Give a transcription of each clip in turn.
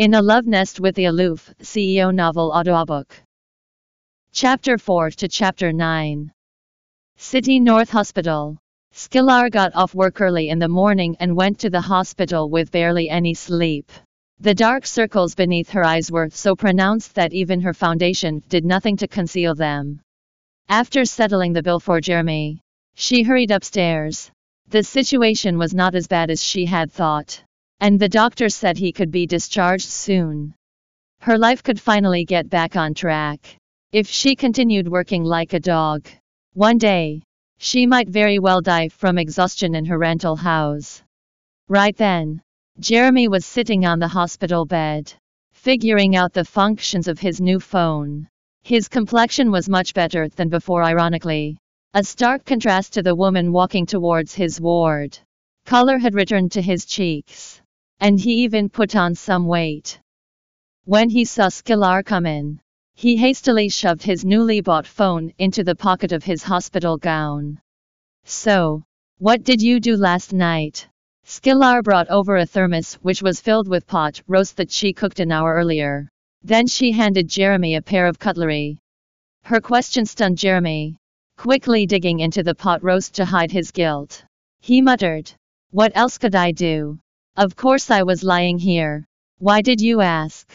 In a Love Nest with the Aloof, CEO novel audiobook. Chapter 4 to Chapter 9. City North Hospital. Skylar got off work early in the morning and went to the hospital with barely any sleep. The dark circles beneath her eyes were so pronounced that even her foundation did nothing to conceal them. After settling the bill for Jeremy, she hurried upstairs. The situation was not as bad as she had thought. And the doctor said he could be discharged soon. Her life could finally get back on track. If she continued working like a dog, one day, she might very well die from exhaustion in her rental house. Right then, Jeremy was sitting on the hospital bed, figuring out the functions of his new phone. His complexion was much better than before, ironically. A stark contrast to the woman walking towards his ward. Color had returned to his cheeks. And he even put on some weight. When he saw Skylar come in, he hastily shoved his newly bought phone into the pocket of his hospital gown. So, what did you do last night? Skylar brought over a thermos which was filled with pot roast that she cooked an hour earlier. Then she handed Jeremy a pair of cutlery. Her question stunned Jeremy, quickly digging into the pot roast to hide his guilt. He muttered, What else could I do? Of course I was lying here. Why did you ask?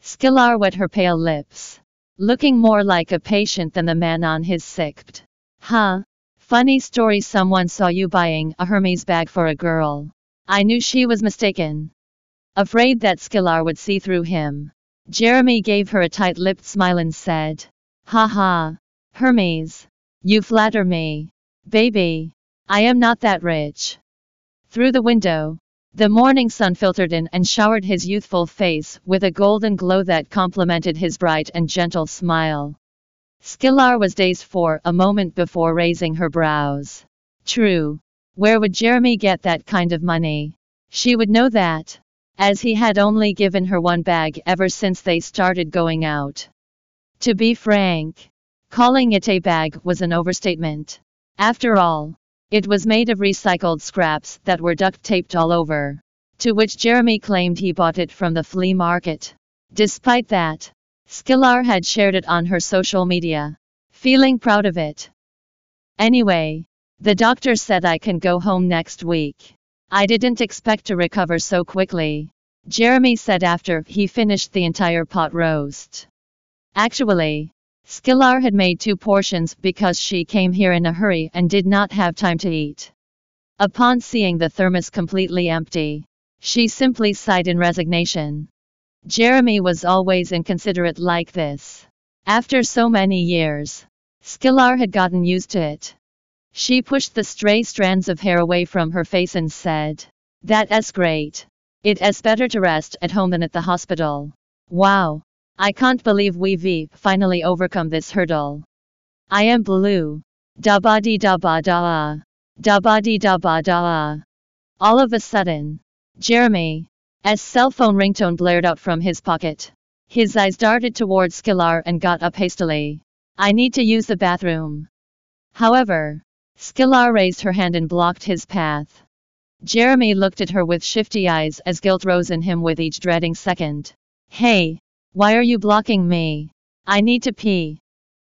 Skylar wet her pale lips, looking more like a patient than the man on his sick bed. Huh? Funny story someone saw you buying a Hermes bag for a girl. I knew she was mistaken. Afraid that Skylar would see through him. Jeremy gave her a tight-lipped smile and said, Ha ha. Hermes. You flatter me. Baby. I am not that rich. Through the window, the morning sun filtered in and showered his youthful face with a golden glow that complemented his bright and gentle smile. Skylar was dazed for a moment before raising her brows. True. Where would Jeremy get that kind of money? She would know that, as he had only given her one bag ever since they started going out. To be frank, calling it a bag was an overstatement. After all, it was made of recycled scraps that were duct taped all over. To which Jeremy claimed he bought it from the flea market. Despite that, Skylar had shared it on her social media, feeling proud of it. Anyway, the doctor said I can go home next week. I didn't expect to recover so quickly. Jeremy said after he finished the entire pot roast. Actually, Skylar had made two portions because she came here in a hurry and did not have time to eat. Upon seeing the thermos completely empty, she simply sighed in resignation. Jeremy was always inconsiderate like this. After so many years, Skylar had gotten used to it. She pushed the stray strands of hair away from her face and said, That's great. It is better to rest at home than at the hospital. Wow. I can't believe we've finally overcome this hurdle. I am blue. Da ba dee da ba da. Da ba dee da ba da. All of a sudden, Jeremy, as cell phone ringtone blared out from his pocket. His eyes darted towards Skylar and got up hastily. I need to use the bathroom. However, Skylar raised her hand and blocked his path. Jeremy looked at her with shifty eyes as guilt rose in him with each dreading second. Hey, why are you blocking me? I need to pee.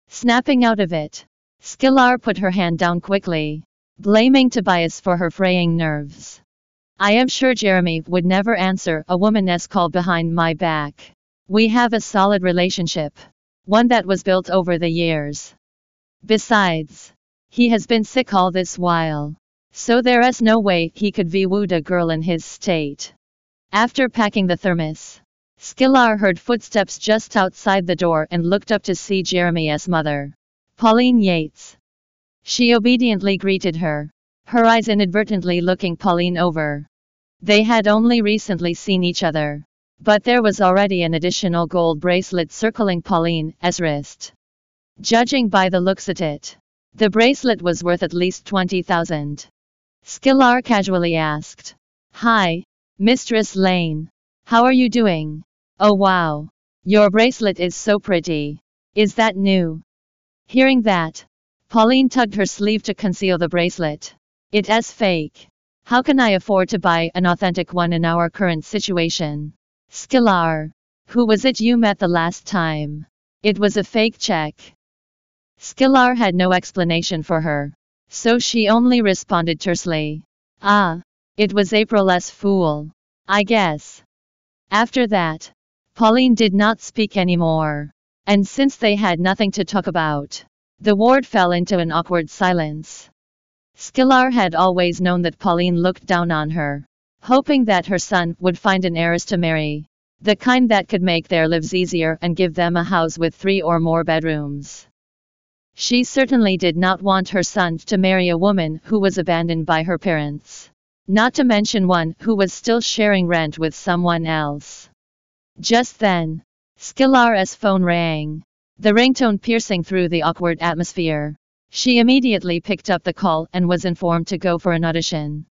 Snapping out of it, Skylar put her hand down quickly, blaming Tobias for her fraying nerves. I am sure Jeremy would never answer a woman's call behind my back. We have a solid relationship, one that was built over the years. Besides, he has been sick all this while, so there is no way he could be-wooed a girl in his state. After packing the thermos, Skylar heard footsteps just outside the door and looked up to see Jeremy's mother, Pauline Yates. She obediently greeted her, her eyes inadvertently looking Pauline over. They had only recently seen each other, but there was already an additional gold bracelet circling Pauline's wrist. Judging by the looks at it, the bracelet was worth at least 20,000. Skylar casually asked, Hi, Mistress Lane. How are you doing? Oh wow. Your bracelet is so pretty. Is that new? Hearing that, Pauline tugged her sleeve to conceal the bracelet. It is fake. How can I afford to buy an authentic one in our current situation? Skillar. Who was it you met the last time? It was a fake check. Skillar had no explanation for her. So she only responded tersely. Ah. It was April's fool. I guess. After that, Pauline did not speak anymore. And since they had nothing to talk about, the ward fell into an awkward silence. Skillar had always known that Pauline looked down on her, hoping that her son would find an heiress to marry. The kind that could make their lives easier and give them a house with three or more bedrooms. She certainly did not want her son to marry a woman who was abandoned by her parents. Not to mention one who was still sharing rent with someone else. Just then, Skillar's phone rang, the ringtone piercing through the awkward atmosphere. She immediately picked up the call and was informed to go for an audition.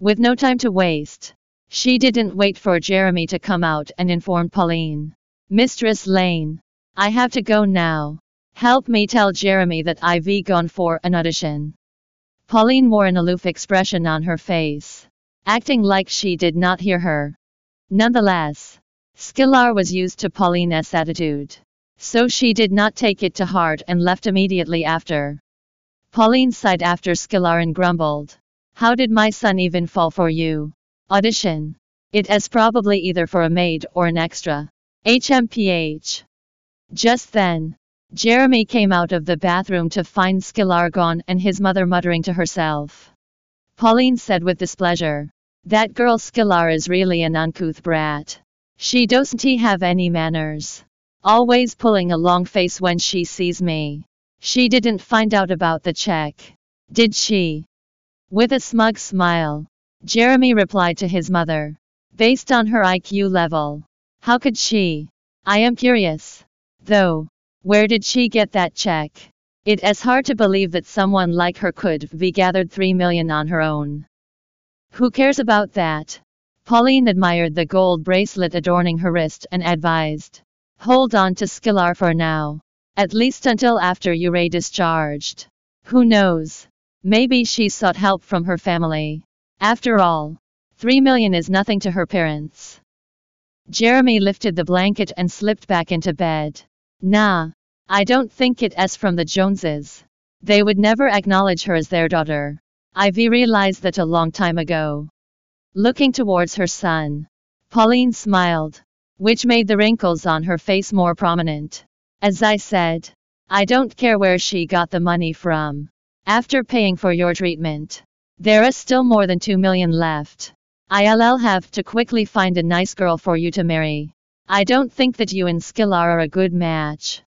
With no time to waste, she didn't wait for Jeremy to come out and informed Pauline. Mistress Lane, I have to go now. Help me tell Jeremy that I've gone for an audition. Pauline wore an aloof expression on her face, acting like she did not hear her. Nonetheless, Skillar was used to Pauline's attitude. So she did not take it to heart and left immediately after. Pauline sighed after Skillar and grumbled. How did my son even fall for you? Audition. It is probably either for a maid or an extra. HMPH. Just then, Jeremy came out of the bathroom to find Skillar gone and his mother muttering to herself. Pauline said with displeasure. That girl Skillar is really an uncouth brat. She doesn't have any manners. Always pulling a long face when she sees me. She didn't find out about the check. Did she? With a smug smile, Jeremy replied to his mother. Based on her IQ level. How could she? I am curious. Though, where did she get that check? It is hard to believe that someone like her could be gathered 3 million on her own. Who cares about that? Pauline admired the gold bracelet adorning her wrist and advised. Hold on to Skillar for now. At least until after you're discharged. Who knows? Maybe she sought help from her family. After all, three million is nothing to her parents. Jeremy lifted the blanket and slipped back into bed. Nah, I don't think it is from the Joneses. They would never acknowledge her as their daughter. Ivy realized that a long time ago. Looking towards her son, Pauline smiled, which made the wrinkles on her face more prominent. As I said, I don't care where she got the money from. After paying for your treatment, there is still more than 2 million left. I'll have to quickly find a nice girl for you to marry. I don't think that you and Skillar are a good match.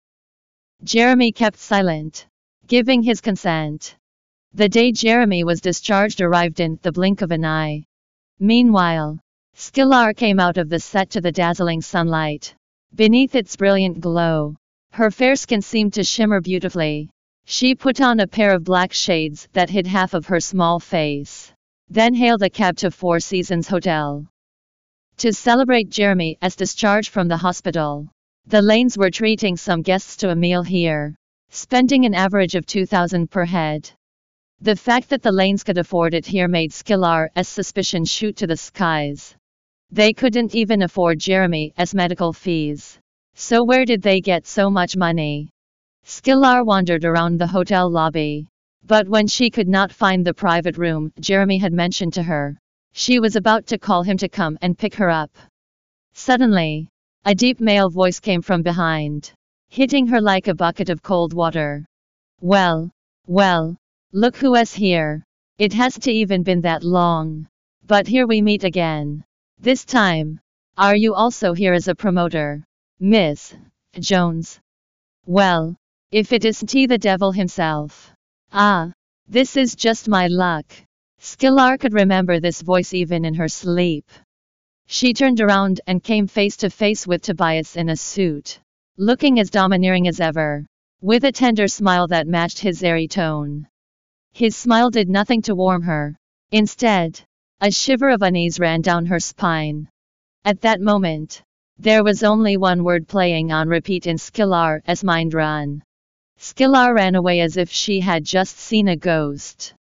Jeremy kept silent, giving his consent. The day Jeremy was discharged arrived in the blink of an eye. Meanwhile, Skillar came out of the set to the dazzling sunlight. Beneath its brilliant glow, her fair skin seemed to shimmer beautifully. She put on a pair of black shades that hid half of her small face, then hailed a cab to Four Seasons Hotel. To celebrate Jeremy as discharged from the hospital, the Lanes were treating some guests to a meal here, spending an average of 2000 per head. The fact that the Lanes could afford it here made Skillar's suspicion shoot to the skies. They couldn't even afford Jeremy's medical fees. So where did they get so much money? Skillar wandered around the hotel lobby. But when she could not find the private room Jeremy had mentioned to her, she was about to call him to come and pick her up. Suddenly, a deep male voice came from behind, hitting her like a bucket of cold water. Well, well, Look who is here. It has to even been that long. But here we meet again. This time. Are you also here as a promoter? Miss Jones. Well, if it isn't he the devil himself. Ah, this is just my luck. Skillar could remember this voice even in her sleep. She turned around and came face to face with Tobias in a suit, looking as domineering as ever, with a tender smile that matched his airy tone. His smile did nothing to warm her. Instead, a shiver of unease ran down her spine. At that moment, there was only one word playing on repeat in Skillar's mind run. Skillar ran away as if she had just seen a ghost.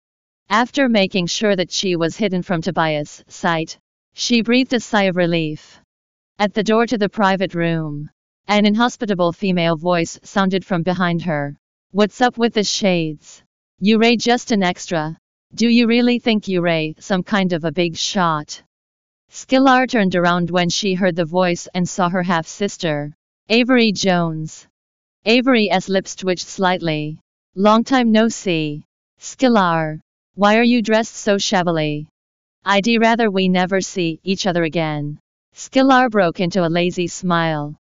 After making sure that she was hidden from Tobias' sight, she breathed a sigh of relief. At the door to the private room, an inhospitable female voice sounded from behind her. What's up with the shades? You just an extra. Do you really think you some kind of a big shot? Skillar turned around when she heard the voice and saw her half sister, Avery Jones. Avery's lips twitched slightly. Long time no see. Skillar. Why are you dressed so shabbily? I'd rather we never see each other again. Skillar broke into a lazy smile.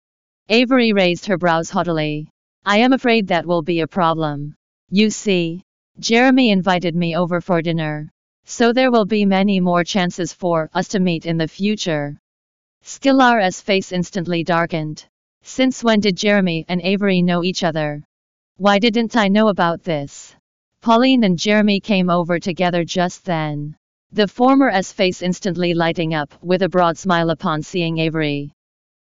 Avery raised her brows haughtily. I am afraid that will be a problem. You see, Jeremy invited me over for dinner. So there will be many more chances for us to meet in the future. Skillar's face instantly darkened. Since when did Jeremy and Avery know each other? Why didn't I know about this? Pauline and Jeremy came over together just then. The former's face instantly lighting up with a broad smile upon seeing Avery.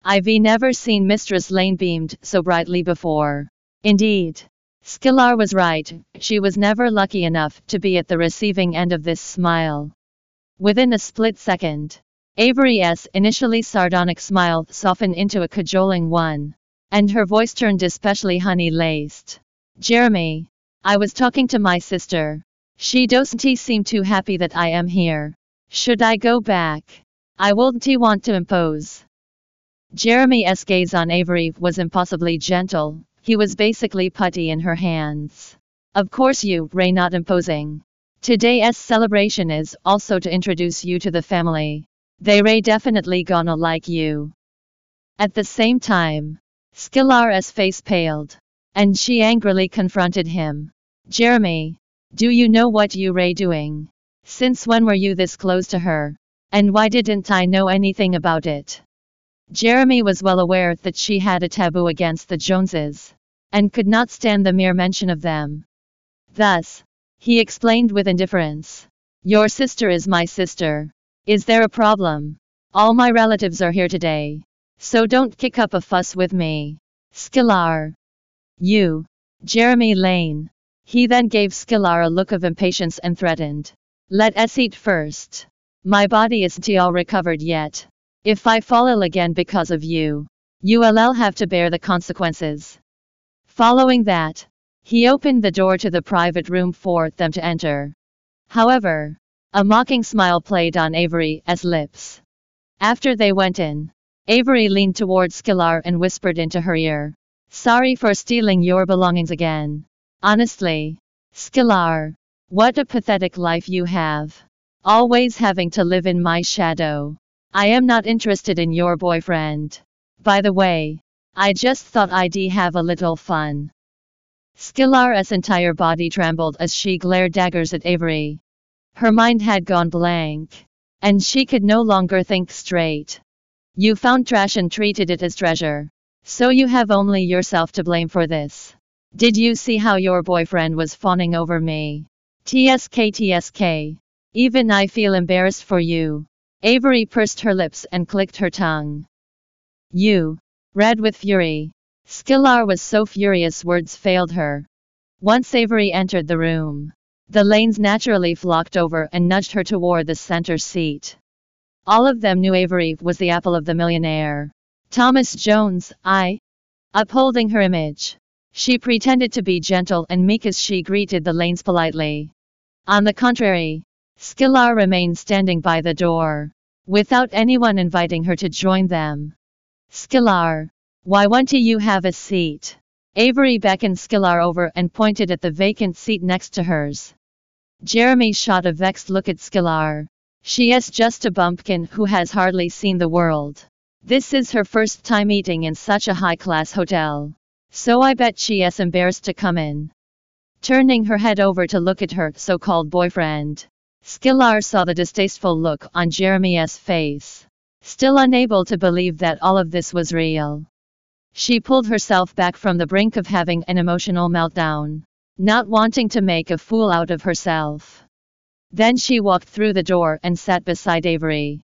I've never seen Mistress Lane beamed so brightly before. Indeed, Skillar was right, she was never lucky enough to be at the receiving end of this smile. Within a split second, Avery's initially sardonic smile softened into a cajoling one, and her voice turned especially honey-laced. Jeremy, I was talking to my sister. She doesn't seem too happy that I am here. Should I go back? I wouldn't want to impose. Jeremy's gaze on Avery was impossibly gentle, he was basically putty in her hands. Of course you, Ray not imposing. Today's celebration is also to introduce you to the family. They Ray definitely gonna like you. At the same time, Skillar's face paled, and she angrily confronted him. Jeremy, do you know what you Ray doing? Since when were you this close to her? And why didn't I know anything about it? Jeremy was well aware that she had a taboo against the Joneses and could not stand the mere mention of them. Thus, he explained with indifference, Your sister is my sister. Is there a problem? All my relatives are here today. So don't kick up a fuss with me. Skillar. You. Jeremy Lane. He then gave Skillar a look of impatience and threatened. Let us eat first. My body isn't all recovered yet. If I fall ill again because of you, you'll have to bear the consequences. Following that, he opened the door to the private room for them to enter. However, a mocking smile played on Avery's lips. After they went in, Avery leaned towards Skillar and whispered into her ear. Sorry for stealing your belongings again. Honestly, Skillar, what a pathetic life you have. Always having to live in my shadow. I am not interested in your boyfriend. By the way, I just thought I'd have a little fun. Skillar's entire body trembled as she glared daggers at Avery. Her mind had gone blank, and she could no longer think straight. You found trash and treated it as treasure. So you have only yourself to blame for this. Did you see how your boyfriend was fawning over me? TSK TSK. Even I feel embarrassed for you. Avery pursed her lips and clicked her tongue. You. Red with fury. Skillar was so furious words failed her. Once Avery entered the room, the lanes naturally flocked over and nudged her toward the center seat. All of them knew Avery was the apple of the millionaire. Thomas Jones, I. Upholding her image. She pretended to be gentle and meek as she greeted the lanes politely. On the contrary, Skillar remained standing by the door, without anyone inviting her to join them. Skillar. Why won't you have a seat? Avery beckoned Skillar over and pointed at the vacant seat next to hers. Jeremy shot a vexed look at Skillar. She is just a bumpkin who has hardly seen the world. This is her first time eating in such a high-class hotel. So I bet she is embarrassed to come in. Turning her head over to look at her so-called boyfriend, Skillar saw the distasteful look on Jeremy's face still unable to believe that all of this was real. She pulled herself back from the brink of having an emotional meltdown, not wanting to make a fool out of herself. Then she walked through the door and sat beside Avery.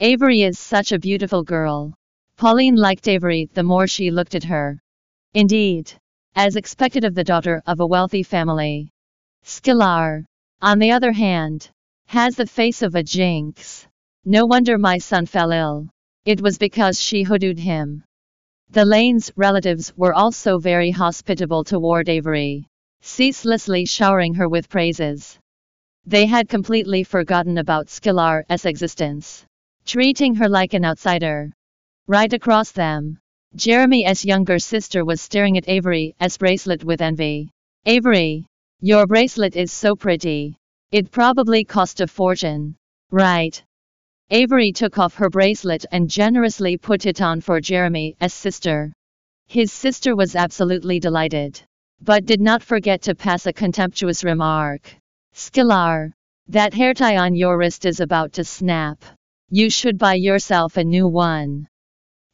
Avery is such a beautiful girl. Pauline liked Avery the more she looked at her. Indeed, as expected of the daughter of a wealthy family. Skillar, on the other hand, has the face of a jinx. No wonder my son fell ill. It was because she hoodooed him. The Lane's relatives were also very hospitable toward Avery, ceaselessly showering her with praises. They had completely forgotten about Skylar's existence, treating her like an outsider. Right across them, Jeremy's younger sister was staring at Avery's bracelet with envy. Avery, your bracelet is so pretty. It probably cost a fortune. Right. Avery took off her bracelet and generously put it on for Jeremy, as sister. His sister was absolutely delighted, but did not forget to pass a contemptuous remark. Skylar, that hair tie on your wrist is about to snap. You should buy yourself a new one.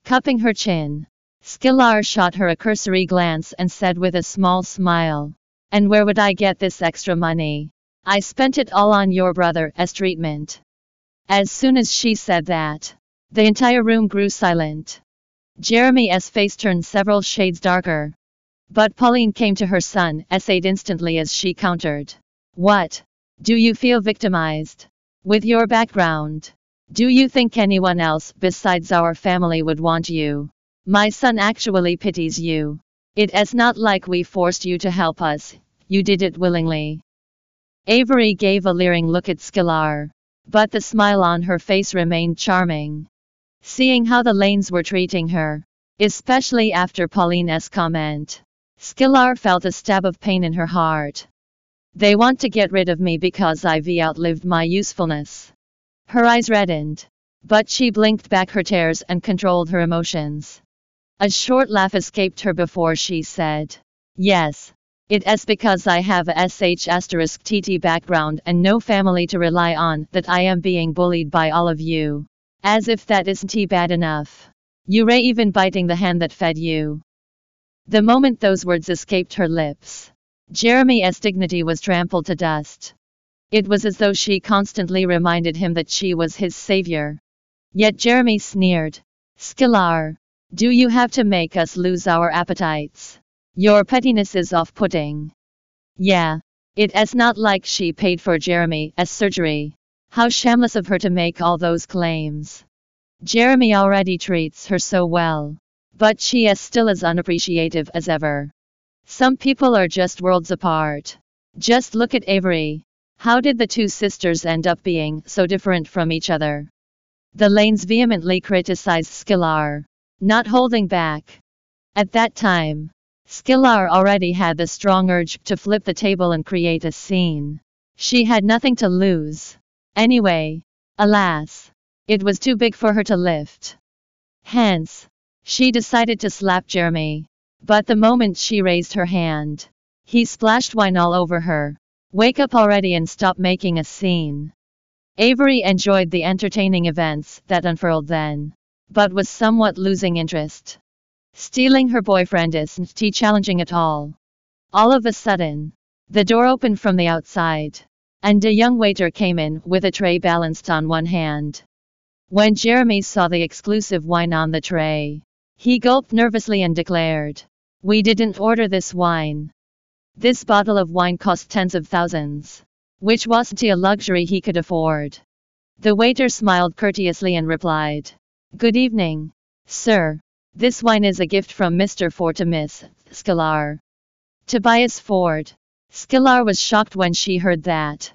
Cupping her chin, Skylar shot her a cursory glance and said with a small smile, And where would I get this extra money? I spent it all on your brother's treatment. As soon as she said that, the entire room grew silent. Jeremy's face turned several shades darker. But Pauline came to her son, aid instantly as she countered. What? Do you feel victimized? With your background? Do you think anyone else besides our family would want you? My son actually pities you. It is not like we forced you to help us, you did it willingly. Avery gave a leering look at Skylar, but the smile on her face remained charming. Seeing how the lanes were treating her, especially after Pauline's comment, Skylar felt a stab of pain in her heart. They want to get rid of me because I've outlived my usefulness. Her eyes reddened, but she blinked back her tears and controlled her emotions. A short laugh escaped her before she said, Yes. It is because I have a SH asterisk TT background and no family to rely on that I am being bullied by all of you. As if that isn't bad enough. You ray even biting the hand that fed you. The moment those words escaped her lips, Jeremy's dignity was trampled to dust. It was as though she constantly reminded him that she was his savior. Yet Jeremy sneered. Skylar, do you have to make us lose our appetites? Your pettiness is off-putting. Yeah. It is not like she paid for Jeremy's surgery. How shameless of her to make all those claims. Jeremy already treats her so well. But she is still as unappreciative as ever. Some people are just worlds apart. Just look at Avery. How did the two sisters end up being so different from each other? The Lanes vehemently criticized Skylar, not holding back. At that time, Skylar already had the strong urge to flip the table and create a scene. She had nothing to lose. Anyway, alas, it was too big for her to lift. Hence, she decided to slap Jeremy. But the moment she raised her hand, he splashed wine all over her. Wake up already and stop making a scene. Avery enjoyed the entertaining events that unfurled then, but was somewhat losing interest. Stealing her boyfriend isn't challenging at all. All of a sudden, the door opened from the outside, and a young waiter came in with a tray balanced on one hand. When Jeremy saw the exclusive wine on the tray, he gulped nervously and declared, We didn't order this wine. This bottle of wine cost tens of thousands, which wasn't a luxury he could afford. The waiter smiled courteously and replied, Good evening, sir. This wine is a gift from Mr. Miss Skylar. Tobias Ford. Skylar was shocked when she heard that.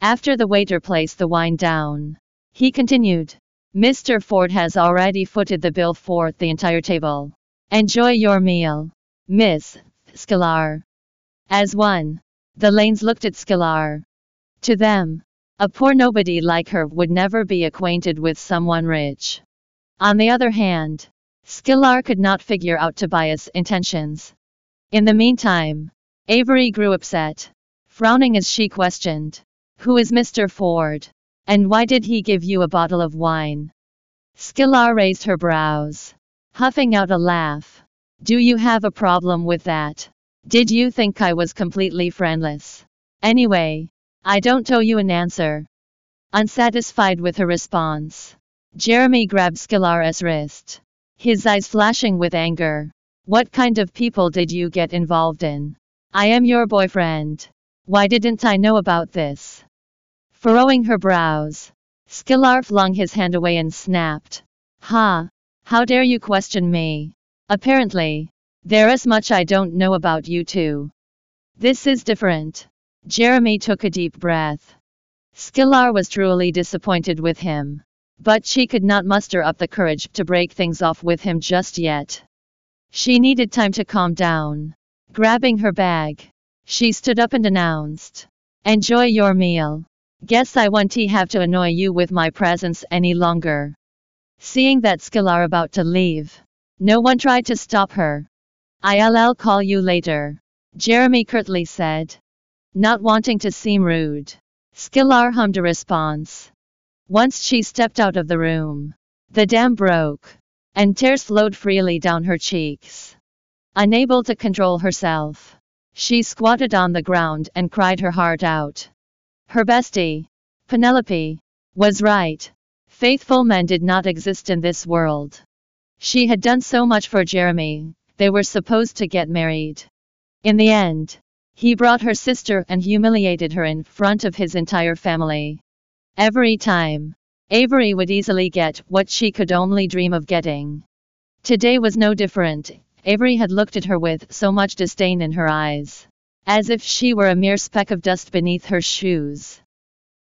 After the waiter placed the wine down, he continued, Mr. Ford has already footed the bill for the entire table. Enjoy your meal, Miss Skylar. As one, the Lanes looked at Skylar. To them, a poor nobody like her would never be acquainted with someone rich. On the other hand, Skylar could not figure out Tobias' intentions. In the meantime, Avery grew upset, frowning as she questioned, Who is Mr. Ford? And why did he give you a bottle of wine? Skylar raised her brows, huffing out a laugh. Do you have a problem with that? Did you think I was completely friendless? Anyway, I don't owe you an answer. Unsatisfied with her response, Jeremy grabbed Skylar's wrist, his eyes flashing with anger. What kind of people did you get involved in? I am your boyfriend. Why didn't I know about this? Furrowing her brows, Skylar flung his hand away and snapped. Ha! How dare you question me? Apparently, there is much I don't know about you two. This is different. Jeremy took a deep breath. Skillar was truly disappointed with him. But she could not muster up the courage to break things off with him just yet. She needed time to calm down. Grabbing her bag, she stood up and announced, Enjoy your meal. Guess I won't have to annoy you with my presence any longer. Seeing that Skillar about to leave, no one tried to stop her. I'll call you later. Jeremy curtly said. Not wanting to seem rude. Skillar hummed a response. Once she stepped out of the room, the dam broke, and tears flowed freely down her cheeks. Unable to control herself, she squatted on the ground and cried her heart out. Her bestie, Penelope, was right. Faithful men did not exist in this world. She had done so much for Jeremy, they were supposed to get married. In the end, he brought her sister and humiliated her in front of his entire family. Every time, Avery would easily get what she could only dream of getting. Today was no different. Avery had looked at her with so much disdain in her eyes, as if she were a mere speck of dust beneath her shoes.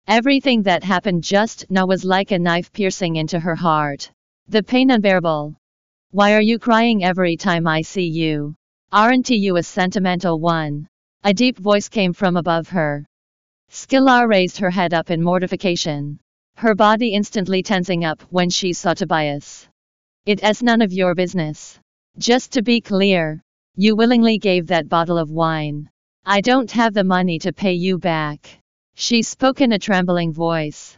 Everything that happened just now was like a knife piercing into her heart. The pain unbearable. Why are you crying every time I see you? Aren't you a sentimental one? A deep voice came from above her. Skillar raised her head up in mortification, her body instantly tensing up when she saw Tobias. It is none of your business. Just to be clear, you willingly gave that bottle of wine. I don't have the money to pay you back. She spoke in a trembling voice.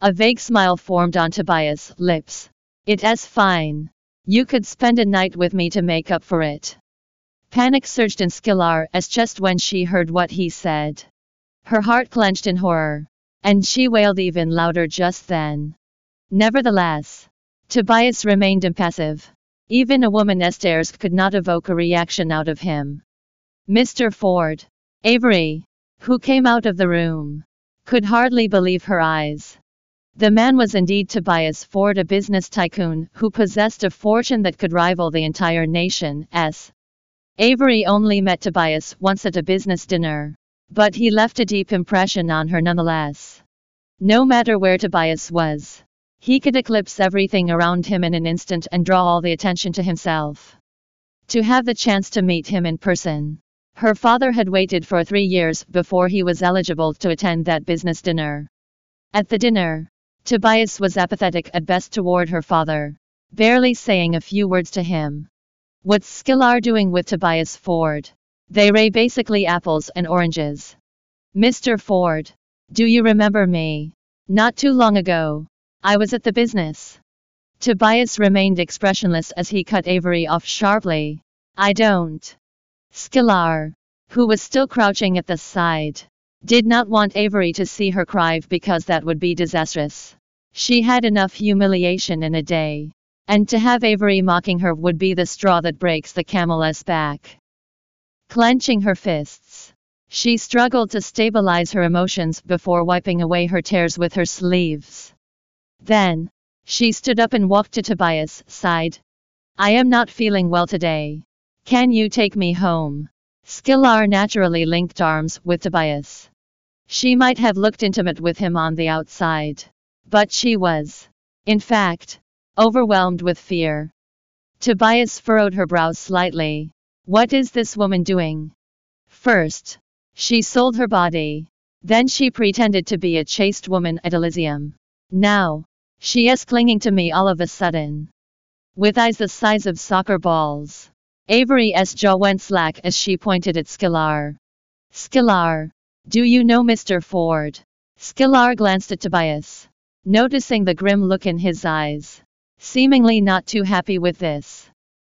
A vague smile formed on Tobias' lips. It is fine. You could spend a night with me to make up for it. Panic surged in Skillar as just when she heard what he said. Her heart clenched in horror, and she wailed even louder just then. Nevertheless, Tobias remained impassive. Even a woman stares could not evoke a reaction out of him. Mr. Ford, Avery, who came out of the room, could hardly believe her eyes. The man was indeed Tobias Ford, a business tycoon who possessed a fortune that could rival the entire nation. S. Avery only met Tobias once at a business dinner, but he left a deep impression on her nonetheless. No matter where Tobias was, he could eclipse everything around him in an instant and draw all the attention to himself. To have the chance to meet him in person, her father had waited for three years before he was eligible to attend that business dinner. At the dinner, Tobias was apathetic at best toward her father, barely saying a few words to him. What's Skillar doing with Tobias Ford? They ray basically apples and oranges. Mr. Ford, do you remember me? Not too long ago, I was at the business. Tobias remained expressionless as he cut Avery off sharply. I don't. Skillar, who was still crouching at the side, did not want Avery to see her cry because that would be disastrous. She had enough humiliation in a day. And to have Avery mocking her would be the straw that breaks the camel's back. Clenching her fists, she struggled to stabilize her emotions before wiping away her tears with her sleeves. Then, she stood up and walked to Tobias' side. I am not feeling well today. Can you take me home? Skillar naturally linked arms with Tobias. She might have looked intimate with him on the outside. But she was, in fact, overwhelmed with fear. Tobias furrowed her brows slightly. What is this woman doing? First, she sold her body. Then she pretended to be a chaste woman at Elysium. Now, she is clinging to me all of a sudden. With eyes the size of soccer balls. Avery's jaw went slack as she pointed at Skillar. Skillar, do you know Mr. Ford? Skillar glanced at Tobias, noticing the grim look in his eyes, seemingly not too happy with this.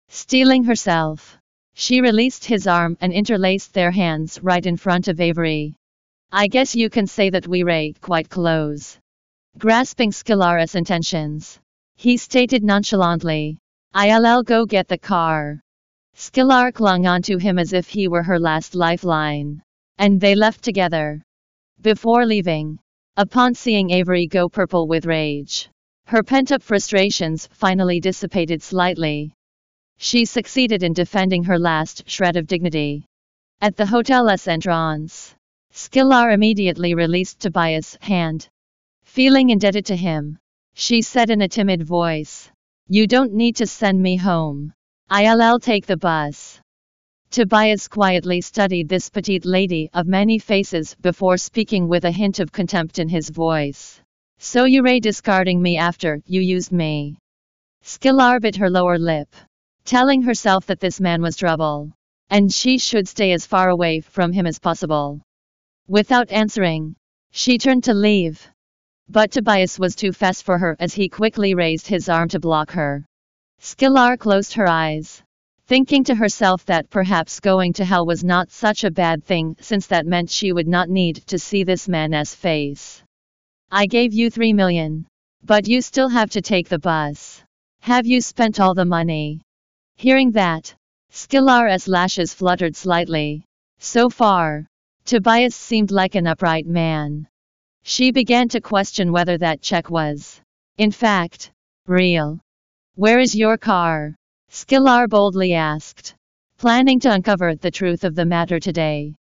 Stealing herself, she released his arm and interlaced their hands right in front of Avery. I guess you can say that we rate quite close. Grasping Skillar's intentions, he stated nonchalantly, I'll go get the car. Skillar clung onto him as if he were her last lifeline. And they left together. Before leaving, upon seeing Avery go purple with rage, Her pent-up frustrations finally dissipated slightly. She succeeded in defending her last shred of dignity. At the hotel's entrance, Skillar immediately released Tobias' hand. Feeling indebted to him, she said in a timid voice, You don't need to send me home. I'll take the bus. Tobias quietly studied this petite lady of many faces before speaking with a hint of contempt in his voice. So you're discarding me after you used me. Skillar bit her lower lip, telling herself that this man was trouble, and she should stay as far away from him as possible. Without answering, she turned to leave. But Tobias was too fast for her as he quickly raised his arm to block her. Skillar closed her eyes, thinking to herself that perhaps going to hell was not such a bad thing since that meant she would not need to see this man's face. I gave you three million. But you still have to take the bus. Have you spent all the money? Hearing that, Skillar's lashes fluttered slightly. So far, Tobias seemed like an upright man. She began to question whether that check was, in fact, real. Where is your car? Skillar boldly asked, planning to uncover the truth of the matter today.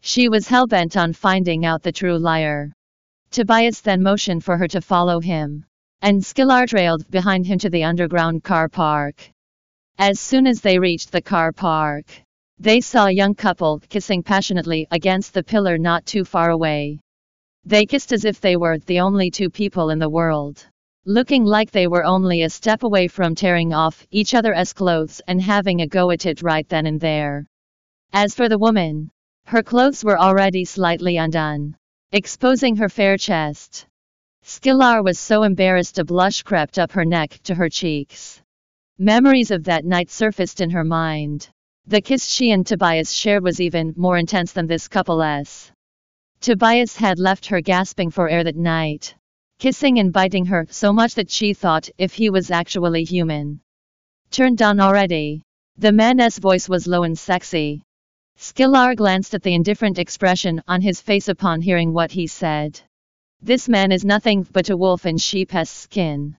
She was hell-bent on finding out the true liar. Tobias then motioned for her to follow him, and Skillar trailed behind him to the underground car park. As soon as they reached the car park, they saw a young couple kissing passionately against the pillar not too far away. They kissed as if they were the only two people in the world, looking like they were only a step away from tearing off each other's clothes and having a go at it right then and there. As for the woman, her clothes were already slightly undone exposing her fair chest. Skillar was so embarrassed a blush crept up her neck to her cheeks. Memories of that night surfaced in her mind. The kiss she and Tobias shared was even more intense than this couple's. Tobias had left her gasping for air that night, kissing and biting her so much that she thought if he was actually human. Turned on already. The man's voice was low and sexy, Skillar glanced at the indifferent expression on his face upon hearing what he said. This man is nothing but a wolf in sheep's skin.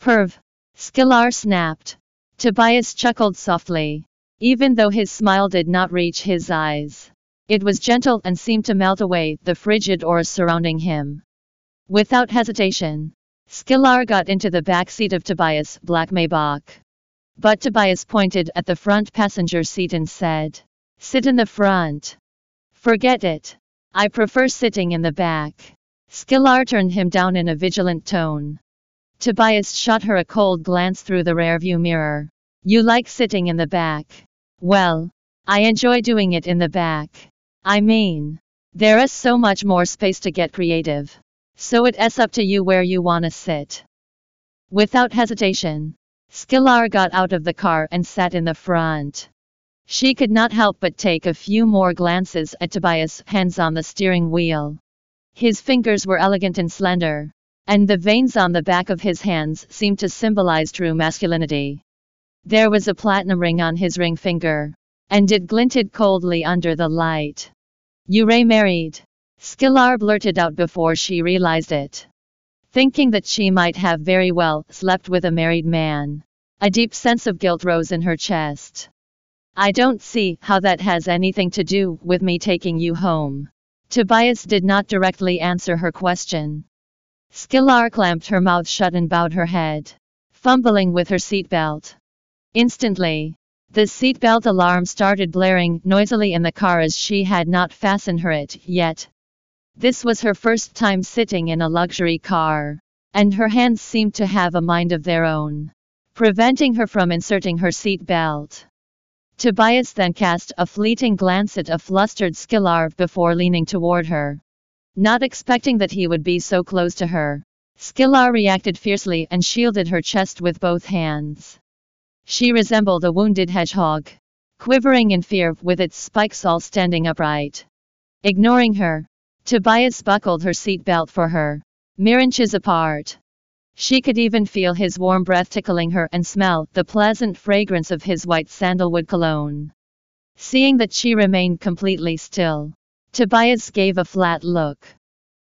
Perv. Skillar snapped. Tobias chuckled softly, even though his smile did not reach his eyes. It was gentle and seemed to melt away the frigid aura surrounding him. Without hesitation, Skillar got into the back seat of Tobias' black Maybach. But Tobias pointed at the front passenger seat and said, Sit in the front. Forget it. I prefer sitting in the back. Skillar turned him down in a vigilant tone. Tobias shot her a cold glance through the rearview mirror. You like sitting in the back. Well, I enjoy doing it in the back. I mean, there is so much more space to get creative. So it's up to you where you wanna sit. Without hesitation, Skillar got out of the car and sat in the front. She could not help but take a few more glances at Tobias' hands on the steering wheel. His fingers were elegant and slender, and the veins on the back of his hands seemed to symbolize true masculinity. There was a platinum ring on his ring finger, and it glinted coldly under the light. You Ray married? Skillar blurted out before she realized it. Thinking that she might have very well slept with a married man. A deep sense of guilt rose in her chest. I don't see how that has anything to do with me taking you home. Tobias did not directly answer her question. Skillar clamped her mouth shut and bowed her head, fumbling with her seatbelt. Instantly, the seatbelt alarm started blaring noisily in the car as she had not fastened her it yet. This was her first time sitting in a luxury car, and her hands seemed to have a mind of their own, preventing her from inserting her seatbelt. Tobias then cast a fleeting glance at a flustered Skillar before leaning toward her. Not expecting that he would be so close to her, Skillar reacted fiercely and shielded her chest with both hands. She resembled a wounded hedgehog, quivering in fear with its spikes all standing upright. Ignoring her, Tobias buckled her seat belt for her, mere inches apart. She could even feel his warm breath tickling her and smell the pleasant fragrance of his white sandalwood cologne. Seeing that she remained completely still, Tobias gave a flat look.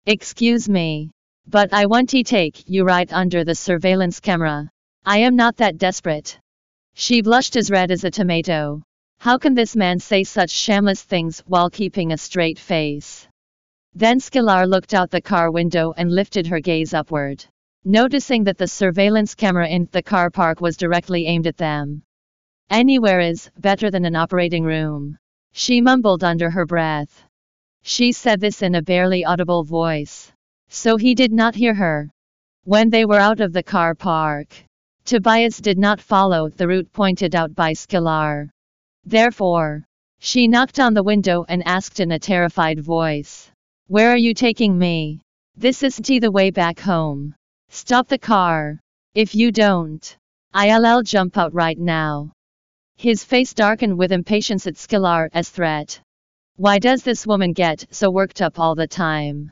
Excuse me. But I want to take you right under the surveillance camera. I am not that desperate. She blushed as red as a tomato. How can this man say such shameless things while keeping a straight face? Then Skillar looked out the car window and lifted her gaze upward. Noticing that the surveillance camera in the car park was directly aimed at them. Anywhere is better than an operating room. She mumbled under her breath. She said this in a barely audible voice. So he did not hear her. When they were out of the car park, Tobias did not follow the route pointed out by Skillar. Therefore, she knocked on the window and asked in a terrified voice, Where are you taking me? This isn't the way back home. Stop the car. If you don't, I'll jump out right now. His face darkened with impatience at Skillar's threat. Why does this woman get so worked up all the time?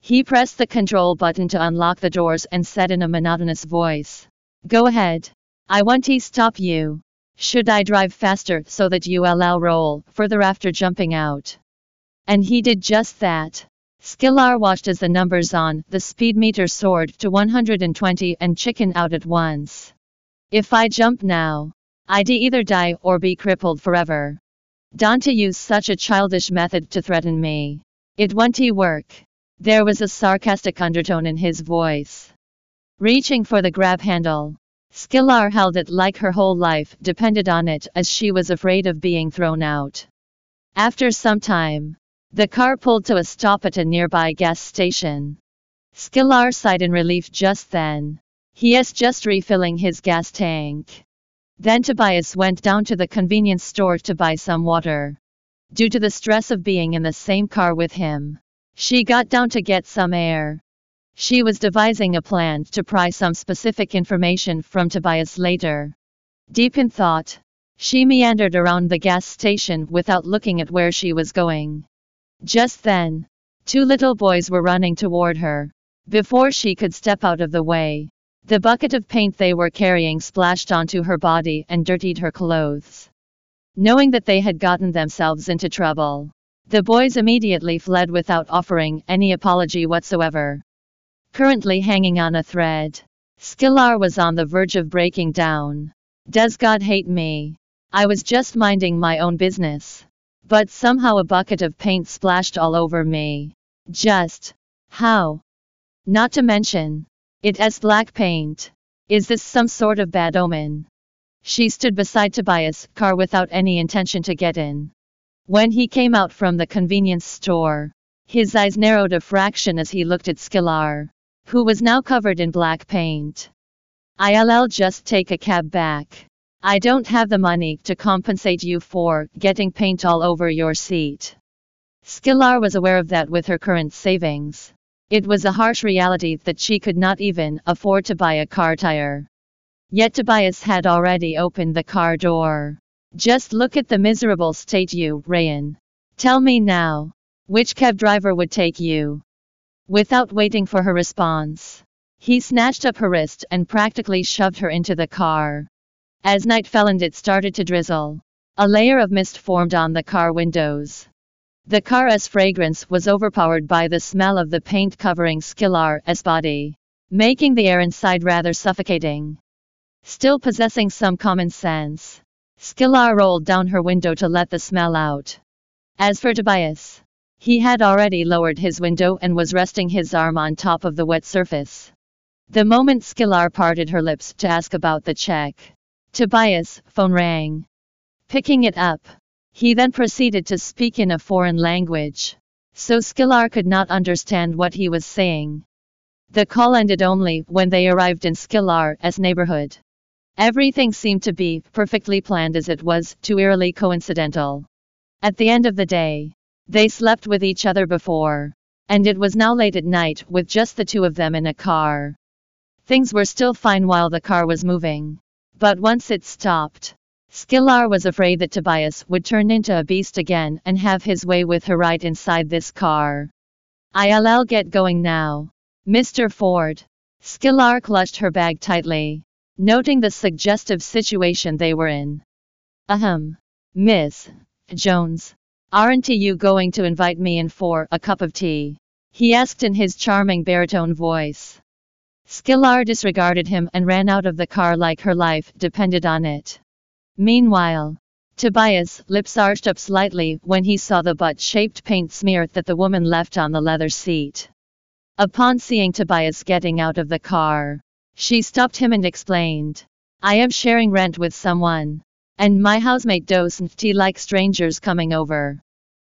He pressed the control button to unlock the doors and said in a monotonous voice, Go ahead. I want to stop you. Should I drive faster so that you will roll further after jumping out? And he did just that. Skillar watched as the numbers on the speed meter soared to 120 and chicken out at once. If I jump now, I'd either die or be crippled forever. Dante used such a childish method to threaten me. It won't work. There was a sarcastic undertone in his voice. Reaching for the grab handle, Skillar held it like her whole life depended on it as she was afraid of being thrown out. After some time, the car pulled to a stop at a nearby gas station. Skillar sighed in relief just then. He is just refilling his gas tank. Then Tobias went down to the convenience store to buy some water. Due to the stress of being in the same car with him, she got down to get some air. She was devising a plan to pry some specific information from Tobias later. Deep in thought, she meandered around the gas station without looking at where she was going. Just then, two little boys were running toward her. Before she could step out of the way, the bucket of paint they were carrying splashed onto her body and dirtied her clothes. Knowing that they had gotten themselves into trouble, the boys immediately fled without offering any apology whatsoever. Currently hanging on a thread, Skillar was on the verge of breaking down. Does God hate me? I was just minding my own business. But somehow a bucket of paint splashed all over me. Just how? Not to mention, it has black paint. Is this some sort of bad omen? She stood beside Tobias' car without any intention to get in. When he came out from the convenience store, his eyes narrowed a fraction as he looked at Skillar, who was now covered in black paint. I'll just take a cab back. I don't have the money to compensate you for getting paint all over your seat. Skillar was aware of that with her current savings. It was a harsh reality that she could not even afford to buy a car tire. Yet Tobias had already opened the car door. Just look at the miserable state you in. Tell me now, which cab driver would take you? Without waiting for her response, he snatched up her wrist and practically shoved her into the car. As night fell and it started to drizzle, a layer of mist formed on the car windows. The car's fragrance was overpowered by the smell of the paint covering Skillar's body, making the air inside rather suffocating. Still possessing some common sense, Skillar rolled down her window to let the smell out. As for Tobias, he had already lowered his window and was resting his arm on top of the wet surface. The moment Skillar parted her lips to ask about the check, Tobias' phone rang. Picking it up, he then proceeded to speak in a foreign language. So Skillar could not understand what he was saying. The call ended only when they arrived in Skillar's neighborhood. Everything seemed to be perfectly planned as it was too eerily coincidental. At the end of the day, they slept with each other before. And it was now late at night with just the two of them in a car. Things were still fine while the car was moving. But once it stopped, Skillar was afraid that Tobias would turn into a beast again and have his way with her right inside this car. I'll get going now. Mr. Ford. Skillar clutched her bag tightly, noting the suggestive situation they were in. Ahem. Miss Jones. Aren't you going to invite me in for a cup of tea? He asked in his charming baritone voice. Skillar disregarded him and ran out of the car like her life depended on it. Meanwhile, Tobias' lips arched up slightly when he saw the butt-shaped paint smear that the woman left on the leather seat. Upon seeing Tobias getting out of the car, she stopped him and explained, I am sharing rent with someone. And my housemate doesn't like strangers coming over.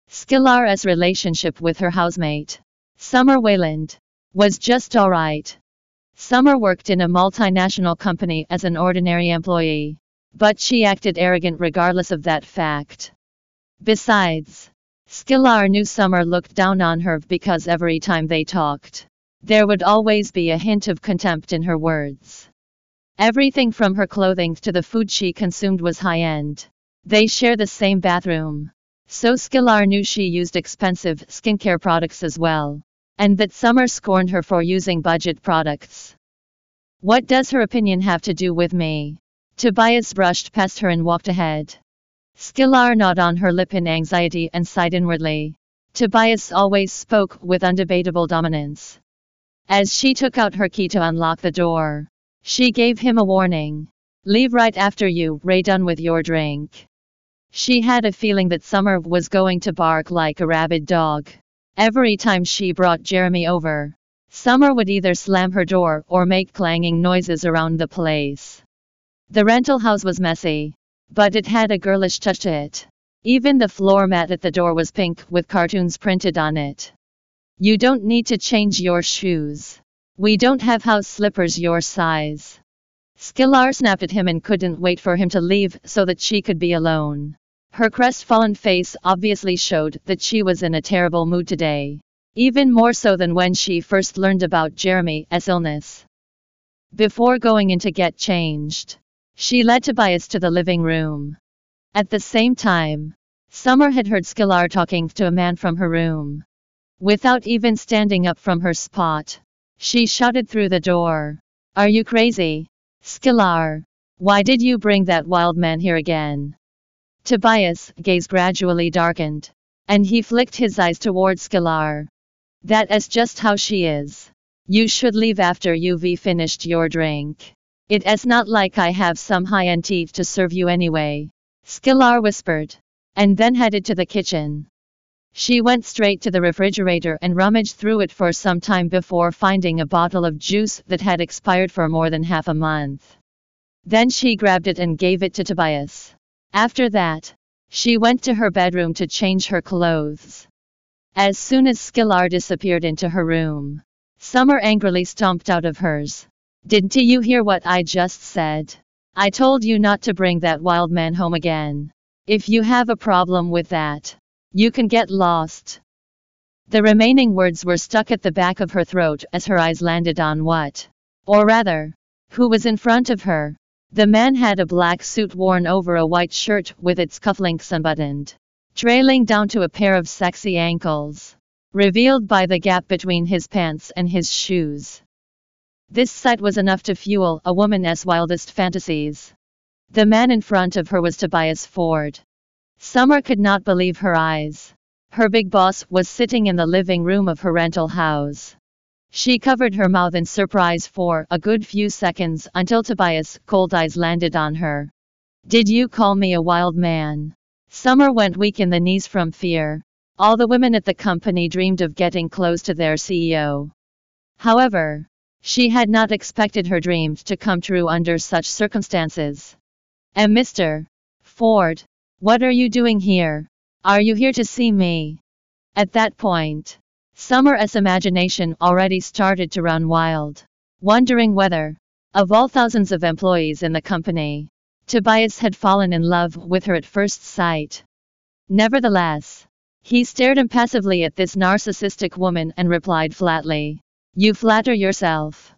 Skillar's relationship with her housemate, Summer Wayland, was just alright. Summer worked in a multinational company as an ordinary employee. But she acted arrogant regardless of that fact. Besides, Skillar knew Summer looked down on her because every time they talked, there would always be a hint of contempt in her words. Everything from her clothing to the food she consumed was high end. They share the same bathroom. So Skillar knew she used expensive skincare products as well. And that Summer scorned her for using budget products. What does her opinion have to do with me? Tobias brushed past her and walked ahead. Skillar gnawed on her lip in anxiety and sighed inwardly. Tobias always spoke with undebatable dominance. As she took out her key to unlock the door, she gave him a warning. Leave right after you, Ray done with your drink. She had a feeling that Summer was going to bark like a rabid dog. Every time she brought Jeremy over, Summer would either slam her door or make clanging noises around the place. The rental house was messy, but it had a girlish touch to it. Even the floor mat at the door was pink with cartoons printed on it. You don't need to change your shoes. We don't have house slippers your size. Skillar snapped at him and couldn't wait for him to leave so that she could be alone. Her crestfallen face obviously showed that she was in a terrible mood today. Even more so than when she first learned about Jeremy's illness. Before going in to get changed, she led Tobias to the living room. At the same time, Summer had heard Skillar talking to a man from her room. Without even standing up from her spot, she shouted through the door. Are you crazy? Skillar. Why did you bring that wild man here again? Tobias' gaze gradually darkened, and he flicked his eyes towards Skillar. That is just how she is. You should leave after you've finished your drink. It is not like I have some high-end teeth to serve you anyway. Skillar whispered. And then headed to the kitchen. She went straight to the refrigerator and rummaged through it for some time before finding a bottle of juice that had expired for more than half a month. Then she grabbed it and gave it to Tobias. After that, she went to her bedroom to change her clothes. As soon as Skillar disappeared into her room, Summer angrily stomped out of hers. Didn't you hear what I just said? I told you not to bring that wild man home again. If you have a problem with that, you can get lost. The remaining words were stuck at the back of her throat as her eyes landed on what? Or rather, who was in front of her? The man had a black suit worn over a white shirt with its cufflinks unbuttoned, trailing down to a pair of sexy ankles, revealed by the gap between his pants and his shoes. This sight was enough to fuel a woman's wildest fantasies. The man in front of her was Tobias Ford. Summer could not believe her eyes. Her big boss was sitting in the living room of her rental house. She covered her mouth in surprise for a good few seconds until Tobias' cold eyes landed on her. Did you call me a wild man? Summer went weak in the knees from fear. All the women at the company dreamed of getting close to their CEO. However, she had not expected her dreams to come true under such circumstances. And Mr. Ford, what are you doing here? Are you here to see me? At that point, Summer's imagination already started to run wild, wondering whether, of all thousands of employees in the company, Tobias had fallen in love with her at first sight. Nevertheless, he stared impassively at this narcissistic woman and replied flatly, you flatter yourself.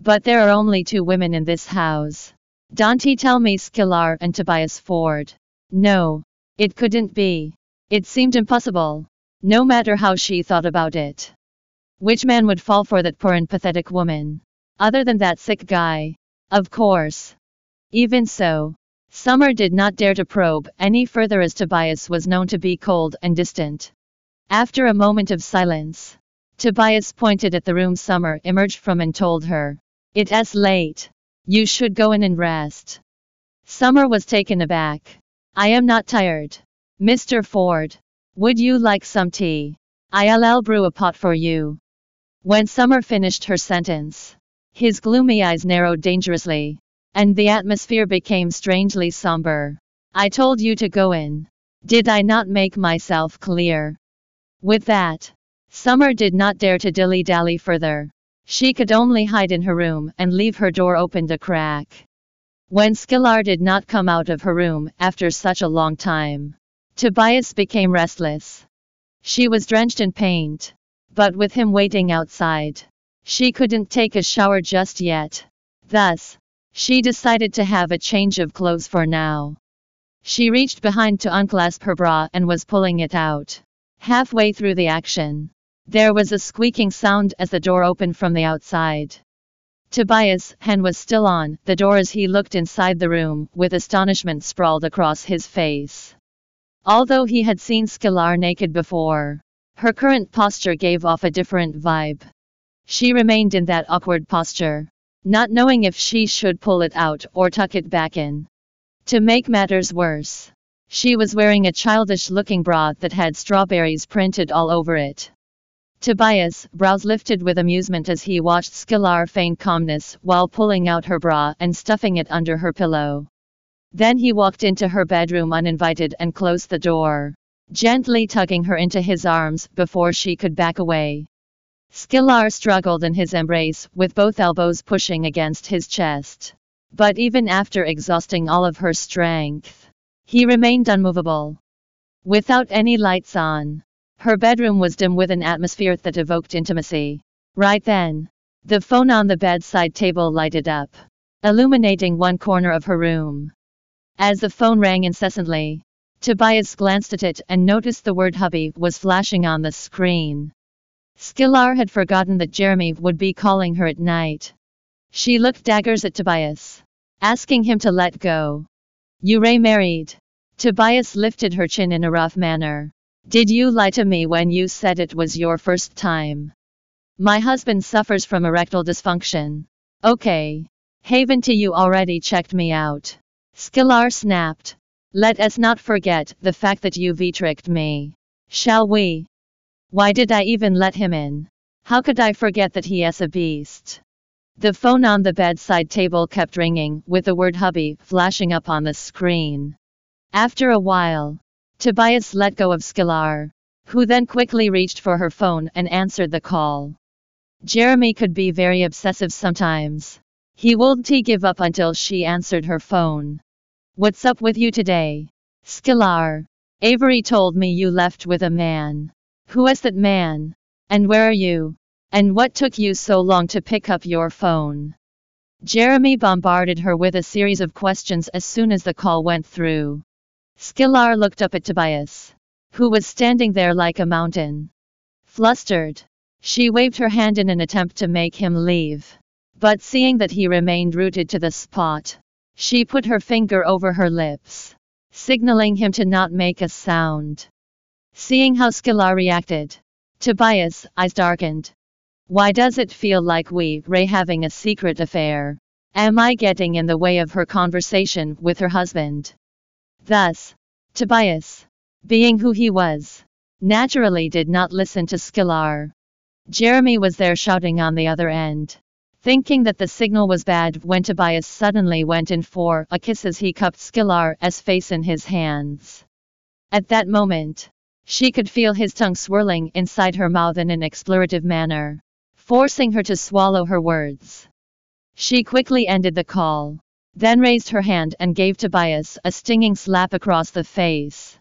But there are only two women in this house. Dante tell me Skillar and Tobias Ford. No. It couldn't be. It seemed impossible. No matter how she thought about it. Which man would fall for that poor and pathetic woman? Other than that sick guy. Of course. Even so, Summer did not dare to probe any further as Tobias was known to be cold and distant. After a moment of silence, Tobias pointed at the room Summer emerged from and told her. It's late. You should go in and rest. Summer was taken aback. I am not tired. Mr. Ford. Would you like some tea? I'll brew a pot for you. When Summer finished her sentence, his gloomy eyes narrowed dangerously, and the atmosphere became strangely somber. I told you to go in. Did I not make myself clear? With that, Summer did not dare to dilly dally further. She could only hide in her room and leave her door open a crack. When Skillar did not come out of her room after such a long time, Tobias became restless. She was drenched in paint, but with him waiting outside, she couldn't take a shower just yet. Thus, she decided to have a change of clothes for now. She reached behind to unclasp her bra and was pulling it out. Halfway through the action, there was a squeaking sound as the door opened from the outside. Tobias' hand was still on the door as he looked inside the room, with astonishment sprawled across his face. Although he had seen Skillar naked before, her current posture gave off a different vibe. She remained in that awkward posture, not knowing if she should pull it out or tuck it back in. To make matters worse, she was wearing a childish looking bra that had strawberries printed all over it. Tobias' brows lifted with amusement as he watched Skillar feign calmness while pulling out her bra and stuffing it under her pillow. Then he walked into her bedroom uninvited and closed the door, gently tugging her into his arms before she could back away. Skillar struggled in his embrace, with both elbows pushing against his chest. But even after exhausting all of her strength, he remained unmovable. Without any lights on, her bedroom was dim with an atmosphere that evoked intimacy. Right then, the phone on the bedside table lighted up, illuminating one corner of her room. As the phone rang incessantly, Tobias glanced at it and noticed the word hubby was flashing on the screen. Skillar had forgotten that Jeremy would be calling her at night. She looked daggers at Tobias, asking him to let go. You Ray married. Tobias lifted her chin in a rough manner. Did you lie to me when you said it was your first time? My husband suffers from erectile dysfunction. Okay. Haven to you already checked me out. Skillar snapped. Let us not forget the fact that you've tricked me. Shall we? Why did I even let him in? How could I forget that he is a beast? The phone on the bedside table kept ringing, with the word hubby flashing up on the screen. After a while, Tobias let go of Skillar, who then quickly reached for her phone and answered the call. Jeremy could be very obsessive sometimes. He wouldn't give up until she answered her phone. What's up with you today? Skillar. Avery told me you left with a man. Who is that man? And where are you? And what took you so long to pick up your phone? Jeremy bombarded her with a series of questions as soon as the call went through. Skillar looked up at Tobias, who was standing there like a mountain. Flustered, she waved her hand in an attempt to make him leave. But seeing that he remained rooted to the spot, she put her finger over her lips, signaling him to not make a sound. Seeing how Skillar reacted, Tobias' eyes darkened. Why does it feel like we, Ray, having a secret affair? Am I getting in the way of her conversation with her husband? Thus, Tobias, being who he was, naturally did not listen to Skillar. Jeremy was there shouting on the other end. Thinking that the signal was bad when Tobias suddenly went in for a kiss as he cupped Skillar's face in his hands. At that moment, she could feel his tongue swirling inside her mouth in an explorative manner, forcing her to swallow her words. She quickly ended the call, then raised her hand and gave Tobias a stinging slap across the face.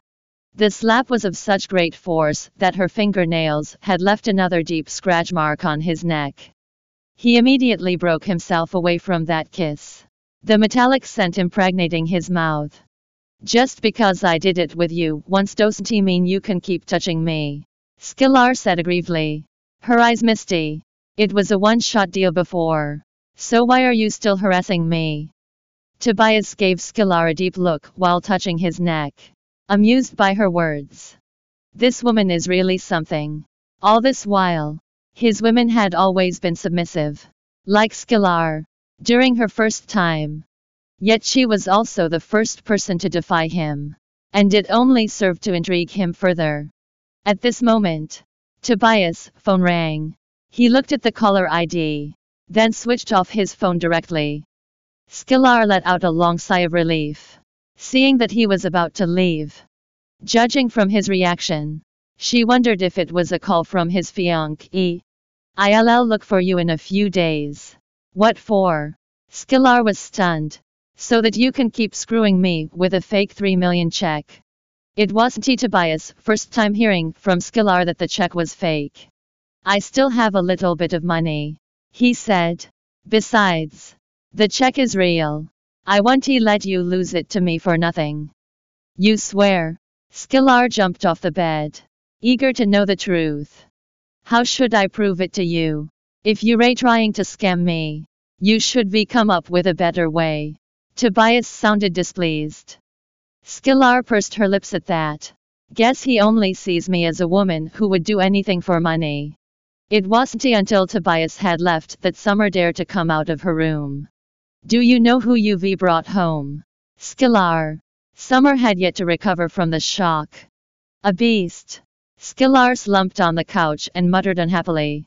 The slap was of such great force that her fingernails had left another deep scratch mark on his neck. He immediately broke himself away from that kiss, the metallic scent impregnating his mouth. Just because I did it with you once doesn't mean you can keep touching me. Skillar said aggrievedly. Her eyes misty. It was a one-shot deal before. So why are you still harassing me? Tobias gave Skillar a deep look while touching his neck. Amused by her words. This woman is really something. All this while, His women had always been submissive. Like Skillar. During her first time. Yet she was also the first person to defy him. And it only served to intrigue him further. At this moment, Tobias' phone rang. He looked at the caller ID, then switched off his phone directly. Skillar let out a long sigh of relief, seeing that he was about to leave. Judging from his reaction, she wondered if it was a call from his fiancé. I'll look for you in a few days. What for? Skillar was stunned. So that you can keep screwing me with a fake 3 million check. It wasn't Tobias' first time hearing from Skillar that the check was fake. I still have a little bit of money, he said. Besides, the check is real. I won't let you lose it to me for nothing. You swear? Skillar jumped off the bed, eager to know the truth. How should I prove it to you? If you're trying to scam me, you should be come up with a better way. Tobias sounded displeased. Skillar pursed her lips at that. Guess he only sees me as a woman who would do anything for money. It wasn't until Tobias had left that Summer dared to come out of her room. Do you know who you've brought home? Skillar. Summer had yet to recover from the shock. A beast. Skillar slumped on the couch and muttered unhappily.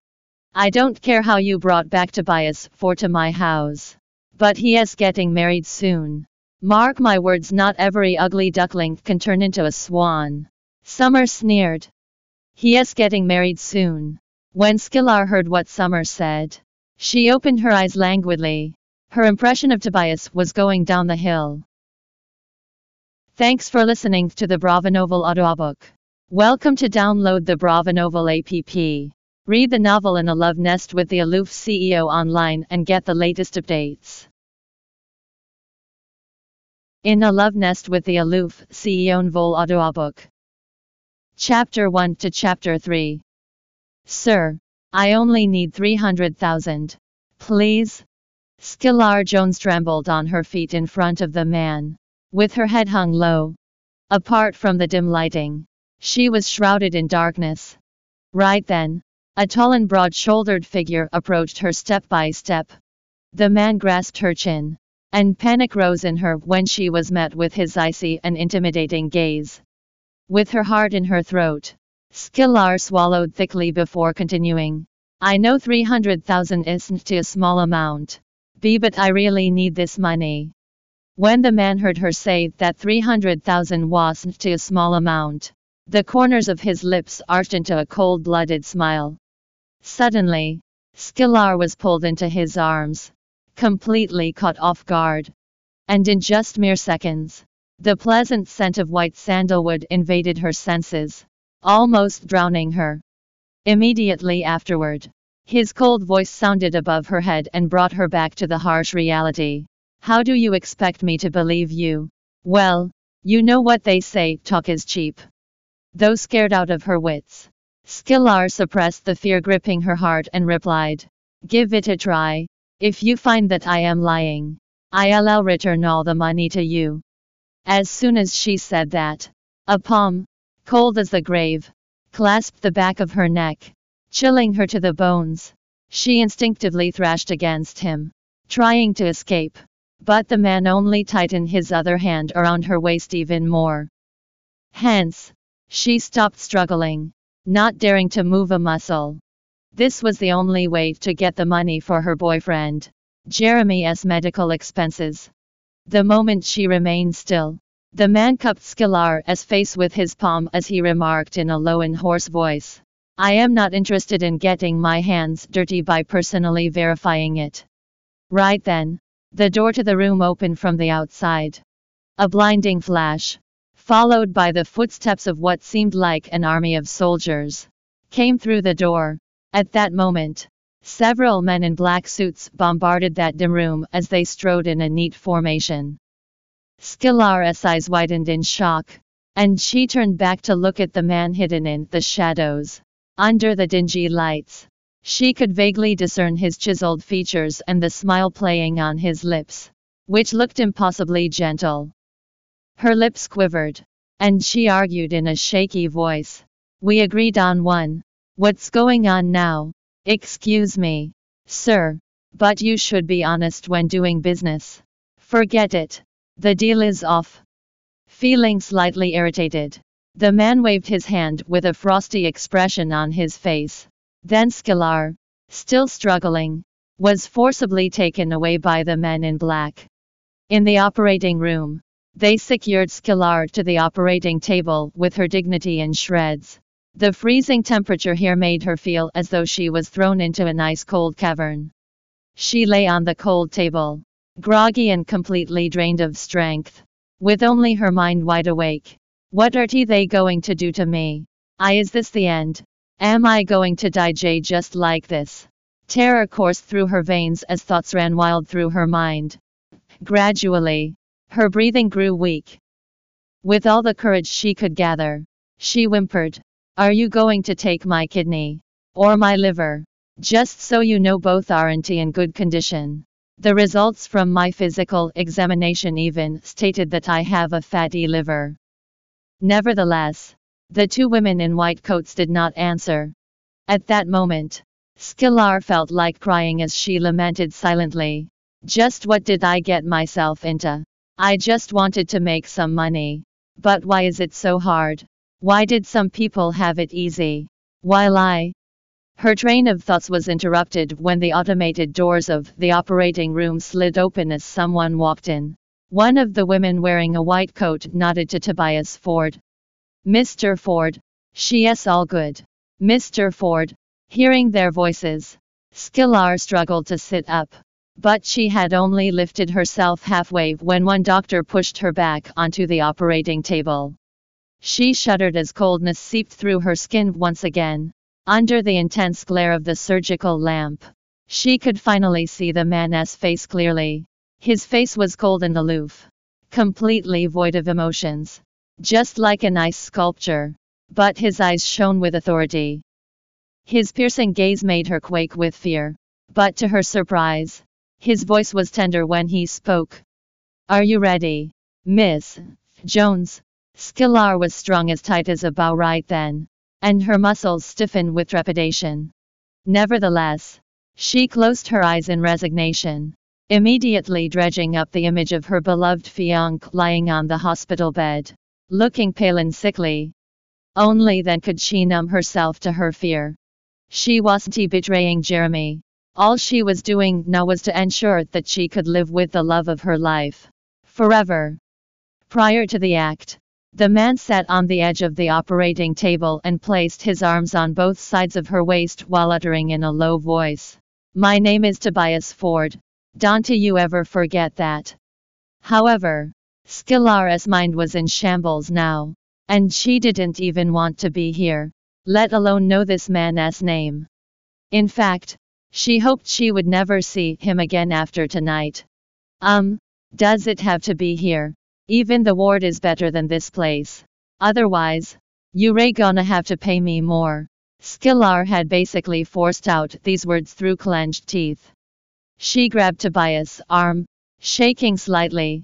I don't care how you brought back Tobias for to my house. But he is getting married soon. Mark my words, not every ugly duckling can turn into a swan. Summer sneered. He is getting married soon. When Skillar heard what Summer said, she opened her eyes languidly. Her impression of Tobias was going down the hill. Thanks for listening to the Bravanovel audiobook. Welcome to download the Bravanovel app. Read the novel in a love nest with the aloof CEO online and get the latest updates. In a Love Nest with the Aloof, CEO Vol Audiobook. Chapter 1 to Chapter 3. Sir, I only need 300,000. Please? Skillar Jones trembled on her feet in front of the man, with her head hung low. Apart from the dim lighting, she was shrouded in darkness. Right then, a tall and broad shouldered figure approached her step by step. The man grasped her chin and panic rose in her when she was met with his icy and intimidating gaze. With her heart in her throat, Skillar swallowed thickly before continuing. I know 300,000 isn't a small amount. B but I really need this money. When the man heard her say that 300,000 wasn't a small amount, the corners of his lips arched into a cold-blooded smile. Suddenly, Skillar was pulled into his arms, completely caught off guard. And in just mere seconds, the pleasant scent of white sandalwood invaded her senses, almost drowning her. Immediately afterward, his cold voice sounded above her head and brought her back to the harsh reality. How do you expect me to believe you? Well, you know what they say, talk is cheap. Though scared out of her wits, Skillar suppressed the fear gripping her heart and replied, Give it a try. If you find that I am lying, I'll return all the money to you. As soon as she said that, a palm, cold as the grave, clasped the back of her neck, chilling her to the bones. She instinctively thrashed against him, trying to escape. But the man only tightened his other hand around her waist even more. Hence, she stopped struggling, not daring to move a muscle. This was the only way to get the money for her boyfriend, Jeremy's medical expenses. The moment she remained still, the man cupped Skillar's face with his palm as he remarked in a low and hoarse voice. I am not interested in getting my hands dirty by personally verifying it. Right then, the door to the room opened from the outside. A blinding flash, followed by the footsteps of what seemed like an army of soldiers, came through the door. At that moment, several men in black suits bombarded that dim room as they strode in a neat formation. Skillar's eyes widened in shock, and she turned back to look at the man hidden in the shadows. Under the dingy lights, she could vaguely discern his chiseled features and the smile playing on his lips, which looked impossibly gentle. Her lips quivered, and she argued in a shaky voice. We agreed on one. What's going on now? Excuse me, sir, but you should be honest when doing business. Forget it. The deal is off. Feeling slightly irritated, the man waved his hand with a frosty expression on his face. Then Sklar, still struggling, was forcibly taken away by the men in black. In the operating room, they secured Sklar to the operating table with her dignity in shreds. The freezing temperature here made her feel as though she was thrown into an ice cold cavern. She lay on the cold table, groggy and completely drained of strength, with only her mind wide awake. What are they going to do to me? I is this the end? Am I going to die just like this? Terror coursed through her veins as thoughts ran wild through her mind. Gradually, her breathing grew weak. With all the courage she could gather, she whimpered, Are you going to take my kidney? Or my liver? Just so you know both aren't in good condition. The results from my physical examination even stated that I have a fatty liver. Nevertheless, the two women in white coats did not answer. At that moment, Sklar felt like crying as she lamented silently. Just what did I get myself into? I just wanted to make some money. But why is it so hard? Why did some people have it easy? While I. Her train of thoughts was interrupted when the automated doors of the operating room slid open as someone walked in. One of the women wearing a white coat nodded to Tobias Ford. Mr. Ford. She yes, all good. Mr. Ford. Hearing their voices, Sklar struggled to sit up. But she had only lifted herself halfway when one doctor pushed her back onto the operating table. She shuddered as coldness seeped through her skin once again. Under the intense glare of the surgical lamp, she could finally see the man's face clearly. His face was cold and aloof, completely void of emotions, just like an ice sculpture. But his eyes shone with authority. His piercing gaze made her quake with fear. But to her surprise, his voice was tender when he spoke. Are you ready, Miss Jones? Sklar was strung as tight as a bow right then, and her muscles stiffened with trepidation. Nevertheless, she closed her eyes in resignation, immediately dredging up the image of her beloved fiancé lying on the hospital bed, looking pale and sickly. Only then could she numb herself to her fear. She wasn't betraying Jeremy. All she was doing now was to ensure that she could live with the love of her life. Forever. Prior to the act, the man sat on the edge of the operating table and placed his arms on both sides of her waist while uttering in a low voice, My name is Tobias Ford. Don't you ever forget that. However, Sklar's mind was in shambles now, and she didn't even want to be here, let alone know this man's name. In fact, she hoped she would never see him again after tonight. Um, does it have to be here? Even the ward is better than this place. Otherwise, you're gonna have to pay me more. Sklar had basically forced out these words through clenched teeth. She grabbed Tobias' arm, shaking slightly.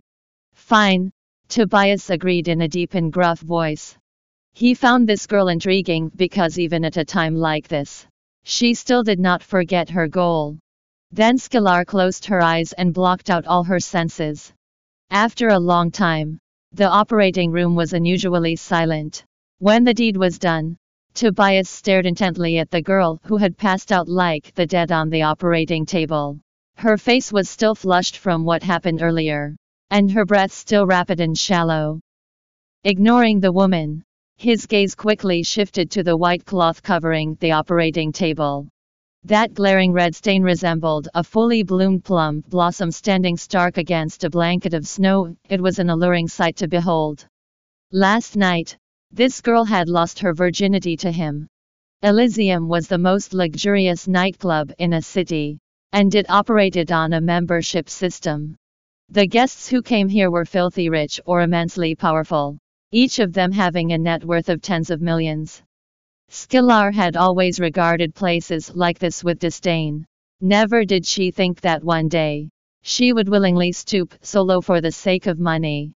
Fine, Tobias agreed in a deep and gruff voice. He found this girl intriguing because even at a time like this, she still did not forget her goal. Then Sklar closed her eyes and blocked out all her senses. After a long time, the operating room was unusually silent. When the deed was done, Tobias stared intently at the girl who had passed out like the dead on the operating table. Her face was still flushed from what happened earlier, and her breath still rapid and shallow. Ignoring the woman, his gaze quickly shifted to the white cloth covering the operating table. That glaring red stain resembled a fully bloomed plum blossom standing stark against a blanket of snow. It was an alluring sight to behold. Last night, this girl had lost her virginity to him. Elysium was the most luxurious nightclub in a city, and it operated on a membership system. The guests who came here were filthy rich or immensely powerful each of them having a net worth of tens of millions. Sklar had always regarded places like this with disdain. Never did she think that one day, she would willingly stoop so low for the sake of money.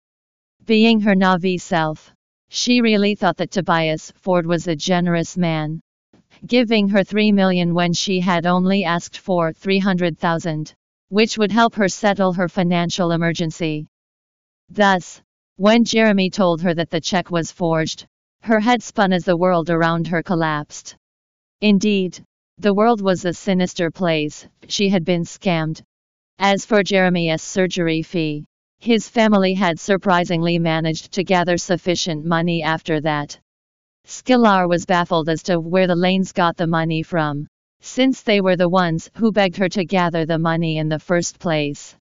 Being her Na'vi self, she really thought that Tobias Ford was a generous man. Giving her 3 million when she had only asked for 300,000, which would help her settle her financial emergency. Thus, when Jeremy told her that the check was forged, her head spun as the world around her collapsed. Indeed, the world was a sinister place, she had been scammed. As for Jeremy's surgery fee, his family had surprisingly managed to gather sufficient money after that. Sklar was baffled as to where the Lanes got the money from, since they were the ones who begged her to gather the money in the first place.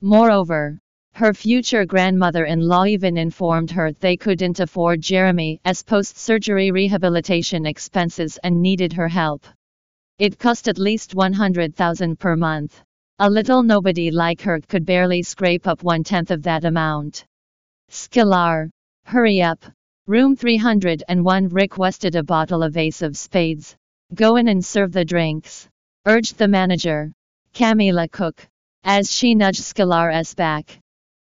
Moreover, her future grandmother-in-law even informed her they couldn't afford Jeremy's post-surgery rehabilitation expenses and needed her help. It cost at least 100,000 per month. A little nobody like her could barely scrape up one-tenth of that amount. Sklar, hurry up. Room 301 requested a bottle of Ace of Spades. Go in and serve the drinks. Urged the manager. Camilla Cook. As she nudged Sklar's back.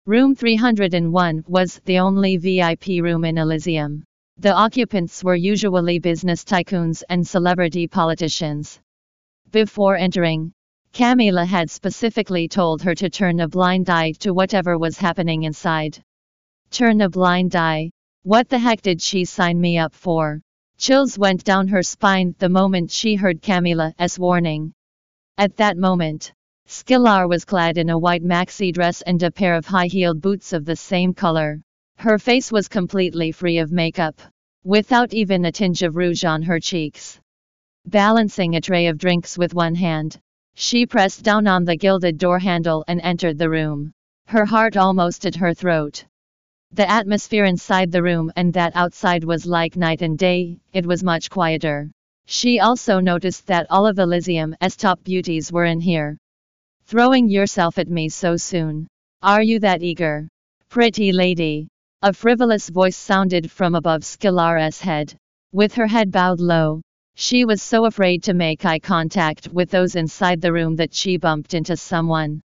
Room 301 was the only VIP room in Elysium. The occupants were usually business tycoons and celebrity politicians. Before entering, Camilla had specifically told her to turn a blind eye to whatever was happening inside. Turn a blind eye? What the heck did she sign me up for? Chills went down her spine the moment she heard Camilla's warning. At that moment, Sklar was clad in a white maxi dress and a pair of high-heeled boots of the same color. Her face was completely free of makeup, without even a tinge of rouge on her cheeks. Balancing a tray of drinks with one hand, she pressed down on the gilded door handle and entered the room. Her heart almost at her throat. The atmosphere inside the room and that outside was like night and day, it was much quieter. She also noticed that all of Elysium's top beauties were in here. Throwing yourself at me so soon. Are you that eager? Pretty lady. A frivolous voice sounded from above Sklar's head. With her head bowed low, she was so afraid to make eye contact with those inside the room that she bumped into someone.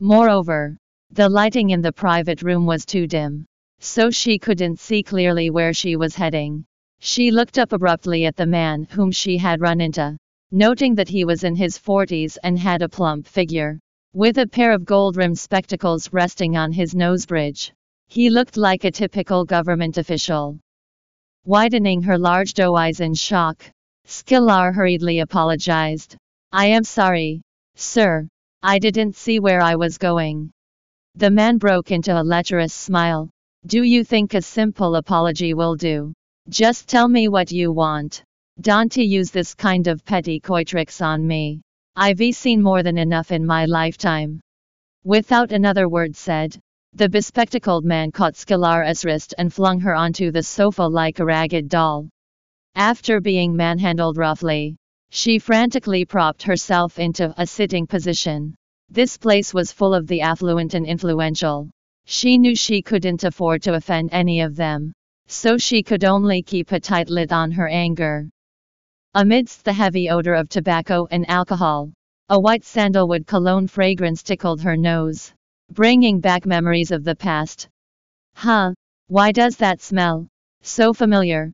Moreover, the lighting in the private room was too dim, so she couldn't see clearly where she was heading. She looked up abruptly at the man whom she had run into noting that he was in his 40s and had a plump figure. With a pair of gold-rimmed spectacles resting on his nose bridge. He looked like a typical government official. Widening her large doe eyes in shock, Sklar hurriedly apologized. I am sorry, sir. I didn't see where I was going. The man broke into a lecherous smile. Do you think a simple apology will do? Just tell me what you want. Dante use this kind of petty coy tricks on me. I've seen more than enough in my lifetime. Without another word said, the bespectacled man caught Sklar's wrist and flung her onto the sofa like a ragged doll. After being manhandled roughly, she frantically propped herself into a sitting position. This place was full of the affluent and influential. She knew she couldn't afford to offend any of them, so she could only keep a tight lid on her anger. Amidst the heavy odor of tobacco and alcohol, a white sandalwood cologne fragrance tickled her nose, bringing back memories of the past. Huh, why does that smell so familiar?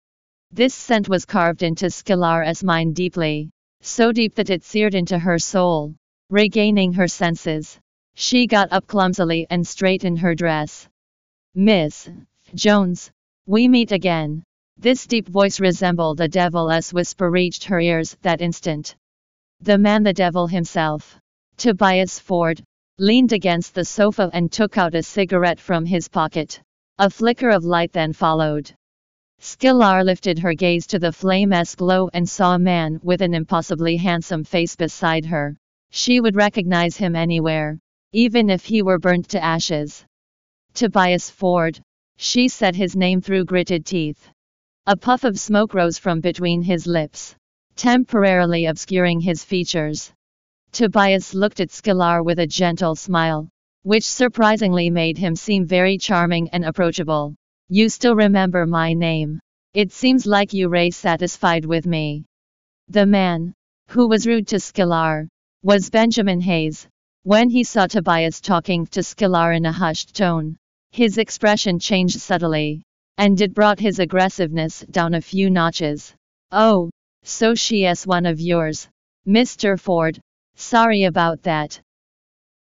This scent was carved into Sklar's mind deeply, so deep that it seared into her soul. Regaining her senses, she got up clumsily and straightened her dress. Miss Jones, we meet again. This deep voice resembled a devil's whisper reached her ears that instant. The man the devil himself, Tobias Ford, leaned against the sofa and took out a cigarette from his pocket. A flicker of light then followed. Sklar lifted her gaze to the flame-esque glow and saw a man with an impossibly handsome face beside her. She would recognize him anywhere, even if he were burnt to ashes. Tobias Ford. She said his name through gritted teeth. A puff of smoke rose from between his lips, temporarily obscuring his features. Tobias looked at Sklar with a gentle smile, which surprisingly made him seem very charming and approachable. You still remember my name. It seems like you are satisfied with me. The man, who was rude to Sklar, was Benjamin Hayes. When he saw Tobias talking to Sklar in a hushed tone, his expression changed subtly and it brought his aggressiveness down a few notches. Oh, So she is one of yours. Mr. Ford. Sorry about that.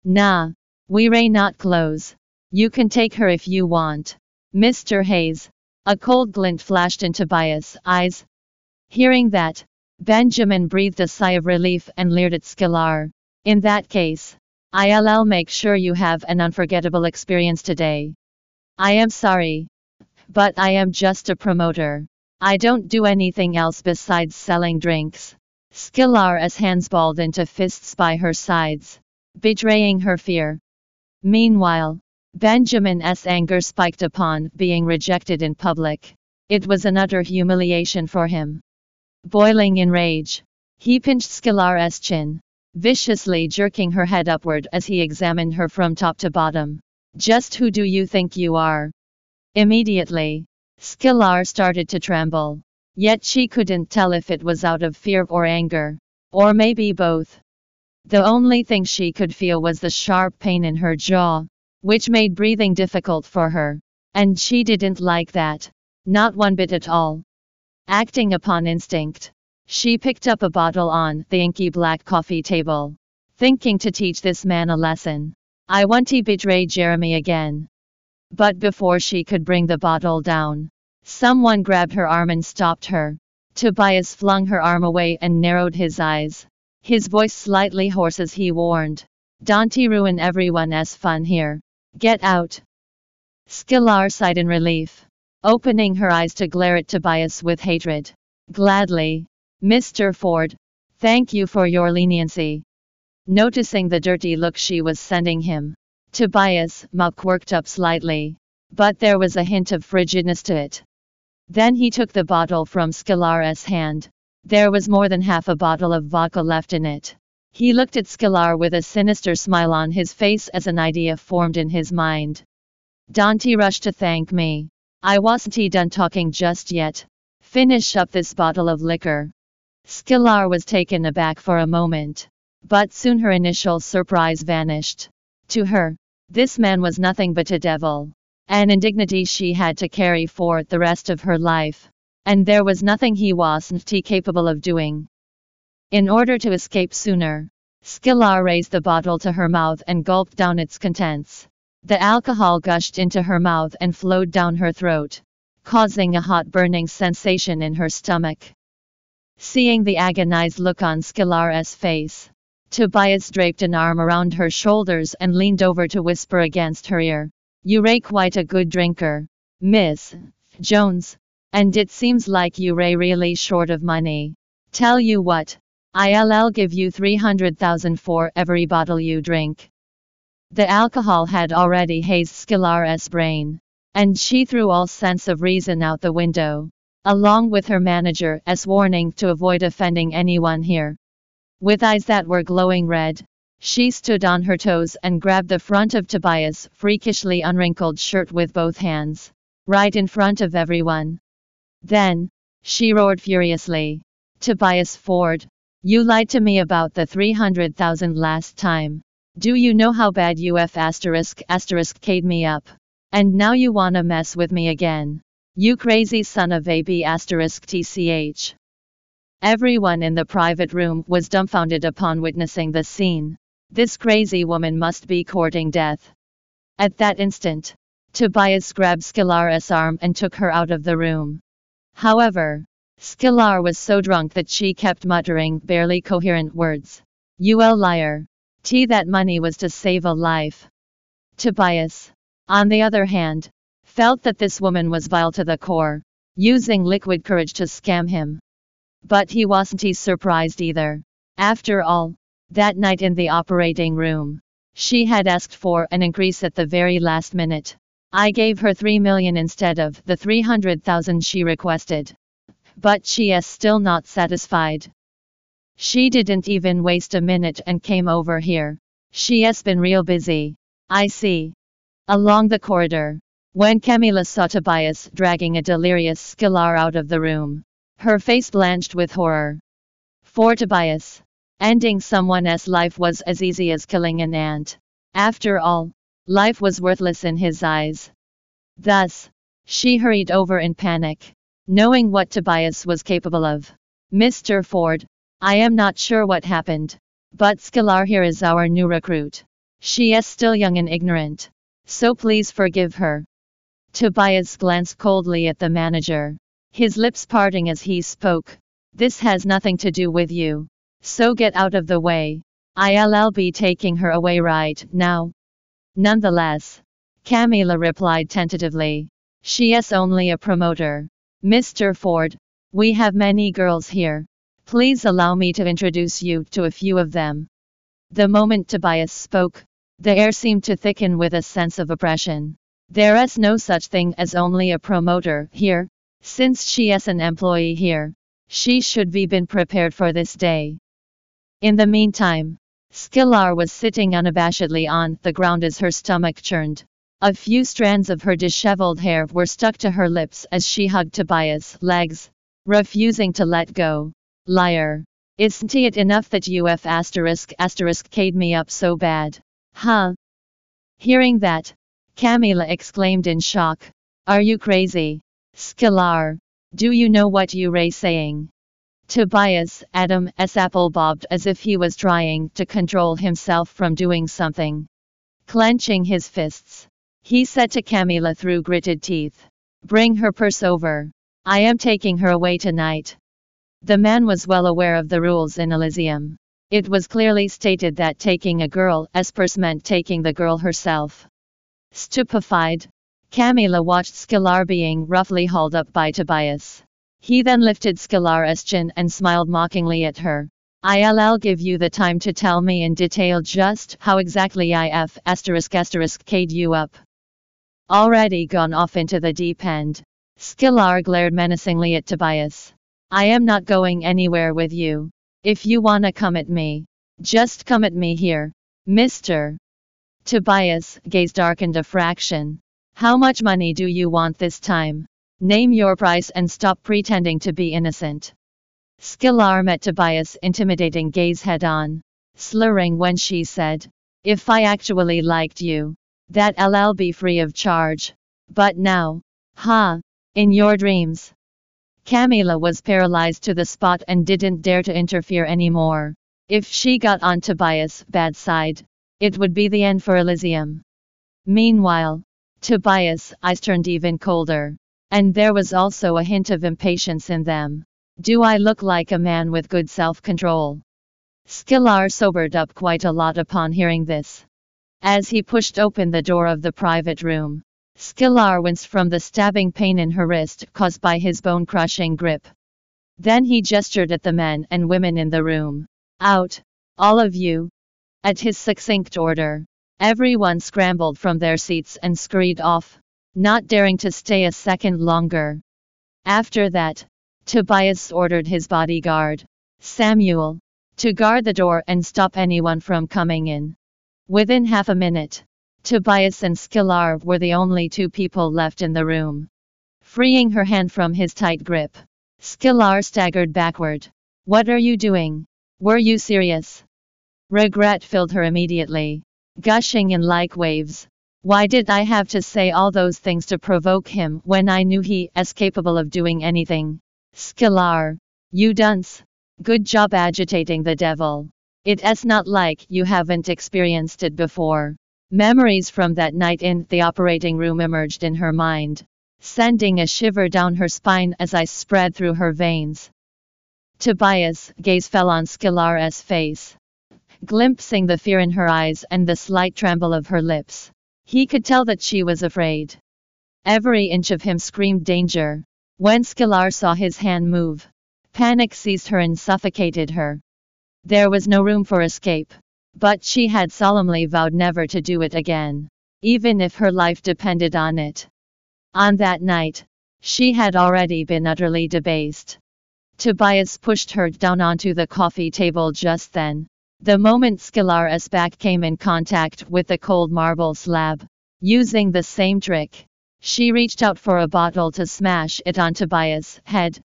Nah. We ray not close. You can take her if you want. Mr. Hayes. A cold glint flashed in Tobias' eyes. Hearing that, Benjamin breathed a sigh of relief and leered at Skylar. In that case, I'll make sure you have an unforgettable experience today. I am sorry. But I am just a promoter. I don't do anything else besides selling drinks. Skylar's hands balled into fists by her sides, betraying her fear. Meanwhile, Benjamin's anger spiked upon being rejected in public. It was an utter humiliation for him. Boiling in rage, he pinched Skylar's chin, viciously jerking her head upward as he examined her from top to bottom. Just who do you think you are? Immediately, Skylar started to tremble. Yet she couldn't tell if it was out of fear or anger. Or maybe both. The only thing she could feel was the sharp pain in her jaw, which made breathing difficult for her. And she didn't like that. Not one bit at all. Acting upon instinct, she picked up a bottle on the inky black coffee table, thinking to teach this man a lesson. I want to betray Jeremy again. But before she could bring the bottle down, someone grabbed her arm and stopped her. Tobias flung her arm away and narrowed his eyes. His voice slightly hoarse as he warned. Don't ruin everyone's fun here. Get out. Skylar sighed in relief, opening her eyes to glare at Tobias with hatred. Gladly. Mr. Ford. Thank you for your leniency. Noticing the dirty look she was sending him, Tobias' mouth worked up slightly, but there was a hint of frigidness to it. Then he took the bottle from Skylar's hand. There was more than half a bottle of vodka left in it. He looked at Skylar with a sinister smile on his face as an idea formed in his mind. Dante rushed to thank me. I wasn't done talking just yet. Finish up this bottle of liquor. Skylar was taken aback for a moment. But soon her initial surprise vanished. To her, this man was nothing but a devil. An indignity she had to carry for the rest of her life. And there was nothing he wasn't capable of doing. In order to escape sooner, Skylar raised the bottle to her mouth and gulped down its contents. The alcohol gushed into her mouth and flowed down her throat, causing a hot burning sensation in her stomach. Seeing the agonized look on Skylar's face, Tobias draped an arm around her shoulders and leaned over to whisper against her ear. You ray quite a good drinker, Miss Jones. And it seems like you ray really short of money. Tell you what, I'll give you 300,000 for every bottle you drink. The alcohol had already hazed Skylar's brain, and she threw all sense of reason out the window, along with her manager's warning to avoid offending anyone here. With eyes that were glowing red, she stood on her toes and grabbed the front of Tobias' freakishly unwrinkled shirt with both hands, right in front of everyone. Then, she roared furiously. Tobias Ford, you lied to me about the 300,000 last time. Do you know how bad UF asterisk asterisk k'd me up? And now you wanna mess with me again. You crazy son of a b asterisk tch. Everyone in the private room was dumbfounded upon witnessing the scene. This crazy woman must be courting death. At that instant, Tobias grabbed Skylar's arm and took her out of the room. However, Skylar was so drunk that she kept muttering barely coherent words. You a liar. T that money was to save a life. Tobias, on the other hand, felt that this woman was vile to the core, using liquid courage to scam him. But he wasn't surprised either. After all, that night in the operating room, she had asked for an increase at the very last minute. I gave her 3 million instead of the 300,000 she requested. But she is still not satisfied. She didn't even waste a minute and came over here. She has been real busy. I see. Along the corridor, when Camila saw Tobias dragging a delirious Sklar out of the room, her face blanched with horror. For Tobias, ending someone's life was as easy as killing an ant. After all, life was worthless in his eyes. Thus, she hurried over in panic knowing what Tobias was capable of. Mr. Ford, I am not sure what happened. But Skylar here is our new recruit. She is still young and ignorant. So please forgive her. Tobias glanced coldly at the manager, his lips parting as he spoke. This has nothing to do with you. So get out of the way. I'll be taking her away right now. Nonetheless, Camila replied tentatively. She is only a promoter. Mr. Ford, we have many girls here. Please allow me to introduce you to a few of them. The moment Tobias spoke, the air seemed to thicken with a sense of oppression. There is no such thing as only a promoter here. Since she is an employee here, she should be been prepared for this day. In the meantime, Skylar was sitting unabashedly on the ground as her stomach churned. A few strands of her disheveled hair were stuck to her lips as she hugged Tobias' legs, refusing to let go. Liar. Isn't it enough that you f asterisk asterisk k'd me up so bad? Huh? Hearing that, Camila exclaimed in shock. Are you crazy? Skylar. Do you know what you ray saying? Tobias, Adam, s apple bobbed as if he was trying to control himself from doing something. Clenching his fists, he said to Camila through gritted teeth. Bring her purse over. I am taking her away tonight. The man was well aware of the rules in Elysium. It was clearly stated that taking a girl as purse meant taking the girl herself. Stupefied, Camila watched Skylar being roughly hauled up by Tobias. He then lifted Skylar's chin and smiled mockingly at her. I'll give you the time to tell me in detail just how exactly IF asterisk asterisk K'd you up. Already gone off into the deep end. Skylar glared menacingly at Tobias. I am not going anywhere with you. If you wanna come at me, just come at me here. Mr. Tobias, gaze darkened a fraction. How much money do you want this time? Name your price and stop pretending to be innocent. Skylar met Tobias' intimidating gaze head on, slurring when she said, If I actually liked you, that LL be free of charge. But now, ha, in your dreams, Camila was paralyzed to the spot and didn't dare to interfere anymore. If she got on Tobias' bad side, it would be the end for Elysium. Meanwhile, Tobias' eyes turned even colder. And there was also a hint of impatience in them. Do I look like a man with good self-control? Skylar sobered up quite a lot upon hearing this. As he pushed open the door of the private room, Skylar winced from the stabbing pain in her wrist caused by his bone-crushing grip. Then he gestured at the men and women in the room. Out! All of you! At his succinct order, everyone scrambled from their seats and scurried off, not daring to stay a second longer. After that, Tobias ordered his bodyguard, Samuel, to guard the door and stop anyone from coming in. Within half a minute, Tobias and Skylar were the only two people left in the room. Freeing her hand from his tight grip, Skylar staggered backward. What are you doing? Were you serious? Regret filled her immediately, gushing in like waves. Why did I have to say all those things to provoke him when I knew he is capable of doing anything? Skylar, you dunce. Good job agitating the devil. It is not like you haven't experienced it before. Memories from that night in the operating room emerged in her mind, sending a shiver down her spine as I spread through her veins. Tobias' gaze fell on Skylar's face. Glimpsing the fear in her eyes and the slight tremble of her lips, he could tell that she was afraid. Every inch of him screamed danger. When Skylar saw his hand move, panic seized her and suffocated her. There was no room for escape. But she had solemnly vowed never to do it again, even if her life depended on it. On that night, she had already been utterly debased. Tobias pushed her down onto the coffee table just then. The moment Skylar's back came in contact with the cold marble slab, using the same trick, she reached out for a bottle to smash it on Tobias' head.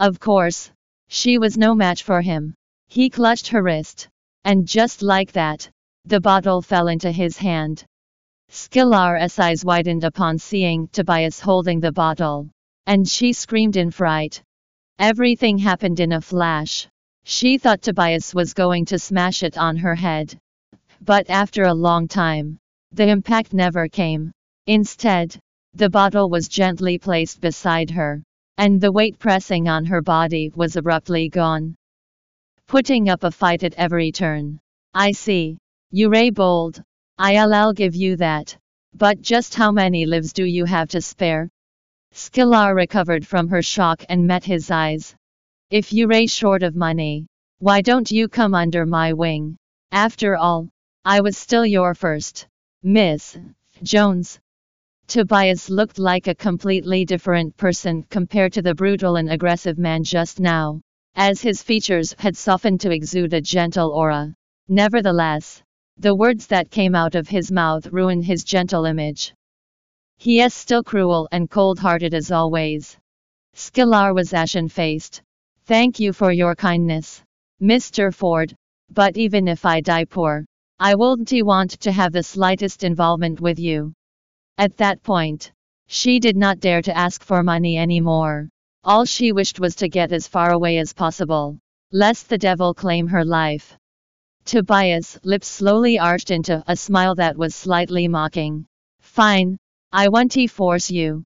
Of course, she was no match for him. He clutched her wrist, and just like that, the bottle fell into his hand. Skylar's eyes widened upon seeing Tobias holding the bottle, and she screamed in fright. Everything happened in a flash. She thought Tobias was going to smash it on her head. But after a long time, the impact never came. Instead, the bottle was gently placed beside her, and the weight pressing on her body was abruptly gone. Putting up a fight at every turn. I see. You're bold. I'll give you that. But just how many lives do you have to spare? Skylar recovered from her shock and met his eyes. If you're short of money, why don't you come under my wing? After all, I was still your first. Miss Jones. Tobias looked like a completely different person compared to the brutal and aggressive man just now, as his features had softened to exude a gentle aura. Nevertheless, the words that came out of his mouth ruined his gentle image. He is still cruel and cold-hearted as always. Skylar was ashen-faced. Thank you for your kindness, Mr. Ford, but even if I die poor, I wouldn't want to have the slightest involvement with you. At that point, she did not dare to ask for money anymore. All she wished was to get as far away as possible, lest the devil claim her life. Tobias' lips slowly arched into a smile that was slightly mocking. Fine, I want to force you.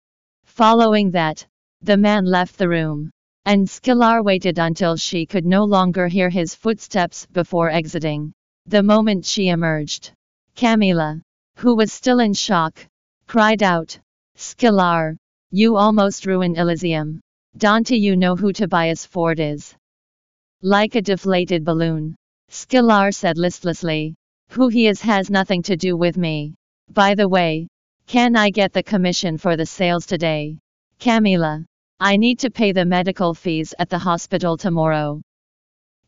Following that, the man left the room, and Skylar waited until she could no longer hear his footsteps before exiting. The moment she emerged, Camila, who was still in shock, cried out, Skylar, you almost ruined Elysium. Don't you know who Tobias Ford is? Like a deflated balloon, Skylar said listlessly, Who he is has nothing to do with me. By the way, can I get the commission for the sales today? Camila. I need to pay the medical fees at the hospital tomorrow.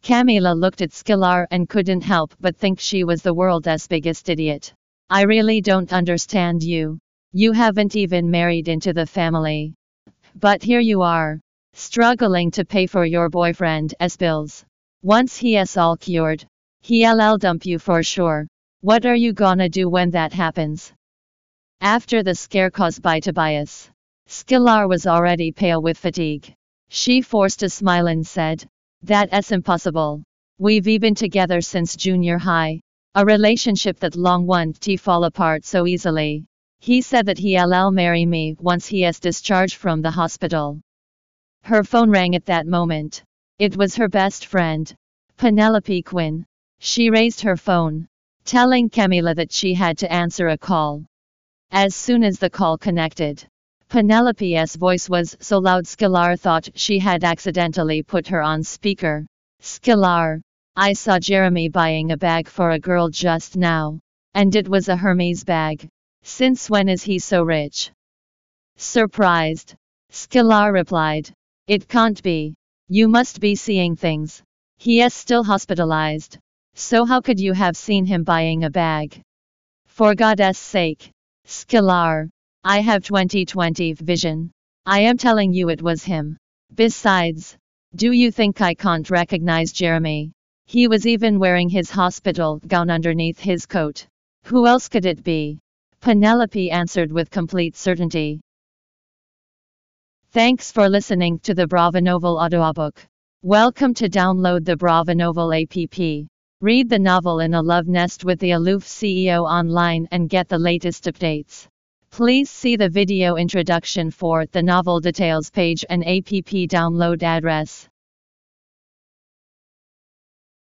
Camila looked at Skylar and couldn't help but think she was the world's biggest idiot. I really don't understand you. You haven't even married into the family. But here you are, struggling to pay for your boyfriend's bills. Once he is all cured, he'll dump you for sure. What are you gonna do when that happens? After the scare caused by Tobias, Skylar was already pale with fatigue. She forced a smile and said, That's impossible. We've been together since junior high, a relationship that long won't fall apart so easily. He said that he'll marry me once he is discharged from the hospital. Her phone rang at that moment. It was her best friend, Penelope Quinn. She raised her phone, telling Camila that she had to answer a call. As soon as the call connected, Penelope's voice was so loud Skylar thought she had accidentally put her on speaker. Skylar, I saw Jeremy buying a bag for a girl just now. And it was a Hermes bag. Since when is he so rich? Surprised, Skylar replied. It can't be. You must be seeing things. He is still hospitalized. So how could you have seen him buying a bag? For God's sake, Skylar. I have 2020 vision. I am telling you it was him. Besides, do you think I can't recognize Jeremy? He was even wearing his hospital gown underneath his coat. Who else could it be? Penelope answered with complete certainty. Thanks for listening to the Brava Novel audiobook. Welcome to download the Brava Novel app. Read the novel in a love nest with the Aloof CEO online and get the latest updates. Please see the video introduction for the novel details page and app download address.